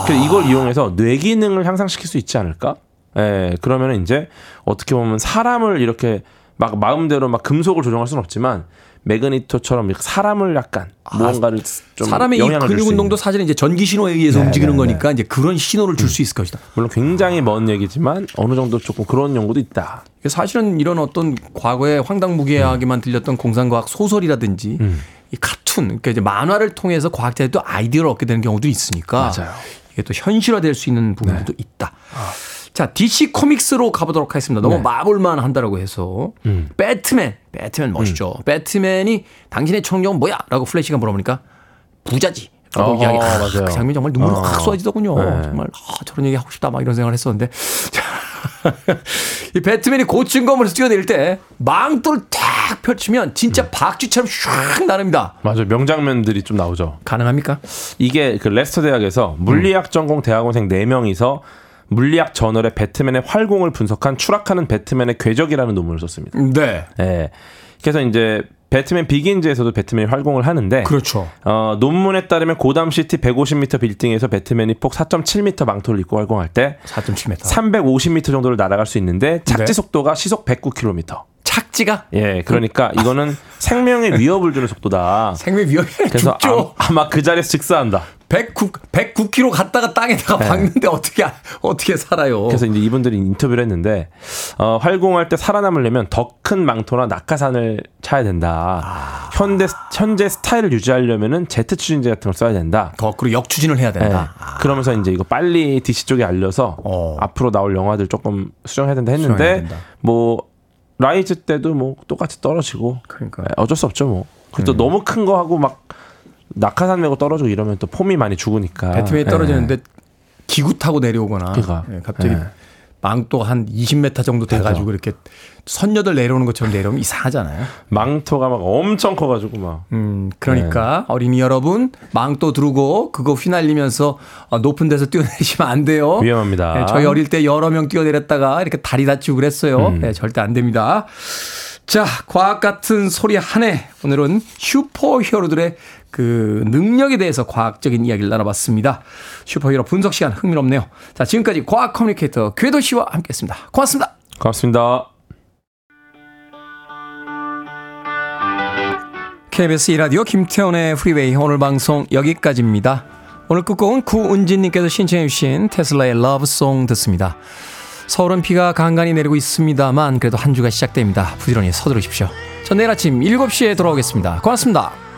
그래서 이걸 이용해서 뇌 기능을 향상시킬 수 있지 않을까? 예, 그러면 이제 어떻게 보면 사람을 이렇게 막 마음대로 막 금속을 조정할 수는 없지만 매그니토처럼 사람을 약간 무언가를 좀
아, 사람의 이 근육. 운동도 사실은 이제 전기 신호에 의해서
네,
움직이는
네,
거니까 이제 그런 신호를 줄 수 있을 것이다.
물론 굉장히 먼 얘기지만 어느 정도 조금 그런 연구도 있다.
사실은 이런 어떤 과거에 황당무계하게만 들렸던 공상과학 소설이라든지
음.
이 카툰, 그러니까 이제 만화를 통해서 과학자들이 또 아이디어를 얻게 되는 경우도 있으니까
맞아요.
이게 또 현실화될 수 있는 부분도 있다. 자, DC 코믹스로 가보도록 하겠습니다. 너무
네.
마블만 한다라고 해서
음.
배트맨, 배트맨 멋있죠. 배트맨이 당신의 초능력은 뭐야? 라고 플래시가 물어보니까 부자지. 라고
어,
이야기. 아,
맞아요.
그 장면 정말 눈물
어.
확 쏟아지더군요.
네.
정말 아, 저런 얘기 하고 싶다 막 이런 생각을 했었는데. 자, 이 배트맨이 고층 건물에서 뛰어내릴 때 망토를 탁 펼치면 진짜 박쥐처럼 슉 나릅니다.
맞아요. 명장면들이 좀 나오죠.
가능합니까?
이게 그 레스터 대학에서 물리학 전공 대학원생 4명이서 물리학 저널에 배트맨의 활공을 분석한 추락하는 배트맨의 궤적이라는 논문을 썼습니다.
네.
예. 그래서 이제 배트맨 비긴즈에서도 배트맨이 활공을 하는데
그렇죠.
어, 논문에 따르면 고담 시티 150m 빌딩에서 배트맨이 폭 4.7m 망토를 입고 활공할 때
4.7m.
350m 정도를 날아갈 수 있는데 착지
네.
속도가 시속 109km.
착지가
예, 그러니까 이거는 생명에 위협을 주는 속도다.
생명 위험이
그래서. 아, 아마 그 자리에서 즉사한다.
109 109km 갔다가 땅에다가 박는데 어떻게 어떻게 살아요?
네. 그래서 이제 이분들이 인터뷰를 했는데 어, 활공할 때 살아남으려면 더 큰 망토나 낙하산을 차야 된다.
아.
현대 현재 스타일을 유지하려면은 제트 추진제 같은 걸 써야 된다.
거꾸로 역추진을 해야
네.
된다.
그러면서 이제 이거 빨리 DC 쪽에 알려서
어.
앞으로 나올 영화들 조금 수정해야 된다
수정해야
했는데
된다.
뭐 라이즈 때도 뭐 똑같이 떨어지고
그러니까.
네, 어쩔 수 없죠 뭐. 그또 너무 큰 거 하고 막 낙하산 메고 떨어지고 이러면 또 폼이 많이 죽으니까.
배트맨이
네.
떨어지는데 기구 타고 내려오거나
그러니까.
예, 갑자기
네.
망토가 한 20m 정도 돼가지고 이렇게 선녀들 내려오는 것처럼 내려오면 이상하잖아요.
망토가 막 엄청 커가지고 막.
음, 그러니까 어린이 여러분 망토 두르고 그거 휘날리면서 어, 높은 데서 뛰어내리시면 안 돼요.
위험합니다.
예, 저희 어릴 때 여러 명 뛰어내렸다가 이렇게 다리 다치고 그랬어요. 예, 절대 안 됩니다. 자, 과학 같은 소리하네. 오늘은 슈퍼 히어로들의 그 능력에 대해서 과학적인 이야기를 나눠봤습니다. 슈퍼히어로 분석 시간 흥미롭네요. 자, 지금까지 과학 커뮤니케이터 궤도 씨와 함께 했습니다. 고맙습니다.
고맙습니다.
KBS 2라디오 김태훈의 프리웨이 오늘 방송 여기까지입니다. 오늘 끝곡은 구은진님께서 신청해 주신 테슬라의 Love Song 듣습니다. 서울은 비가 간간히 내리고 있습니다만 그래도 한 주가 시작됩니다. 부지런히 서두르십시오. 전 내일 아침 7시에 돌아오겠습니다. 고맙습니다.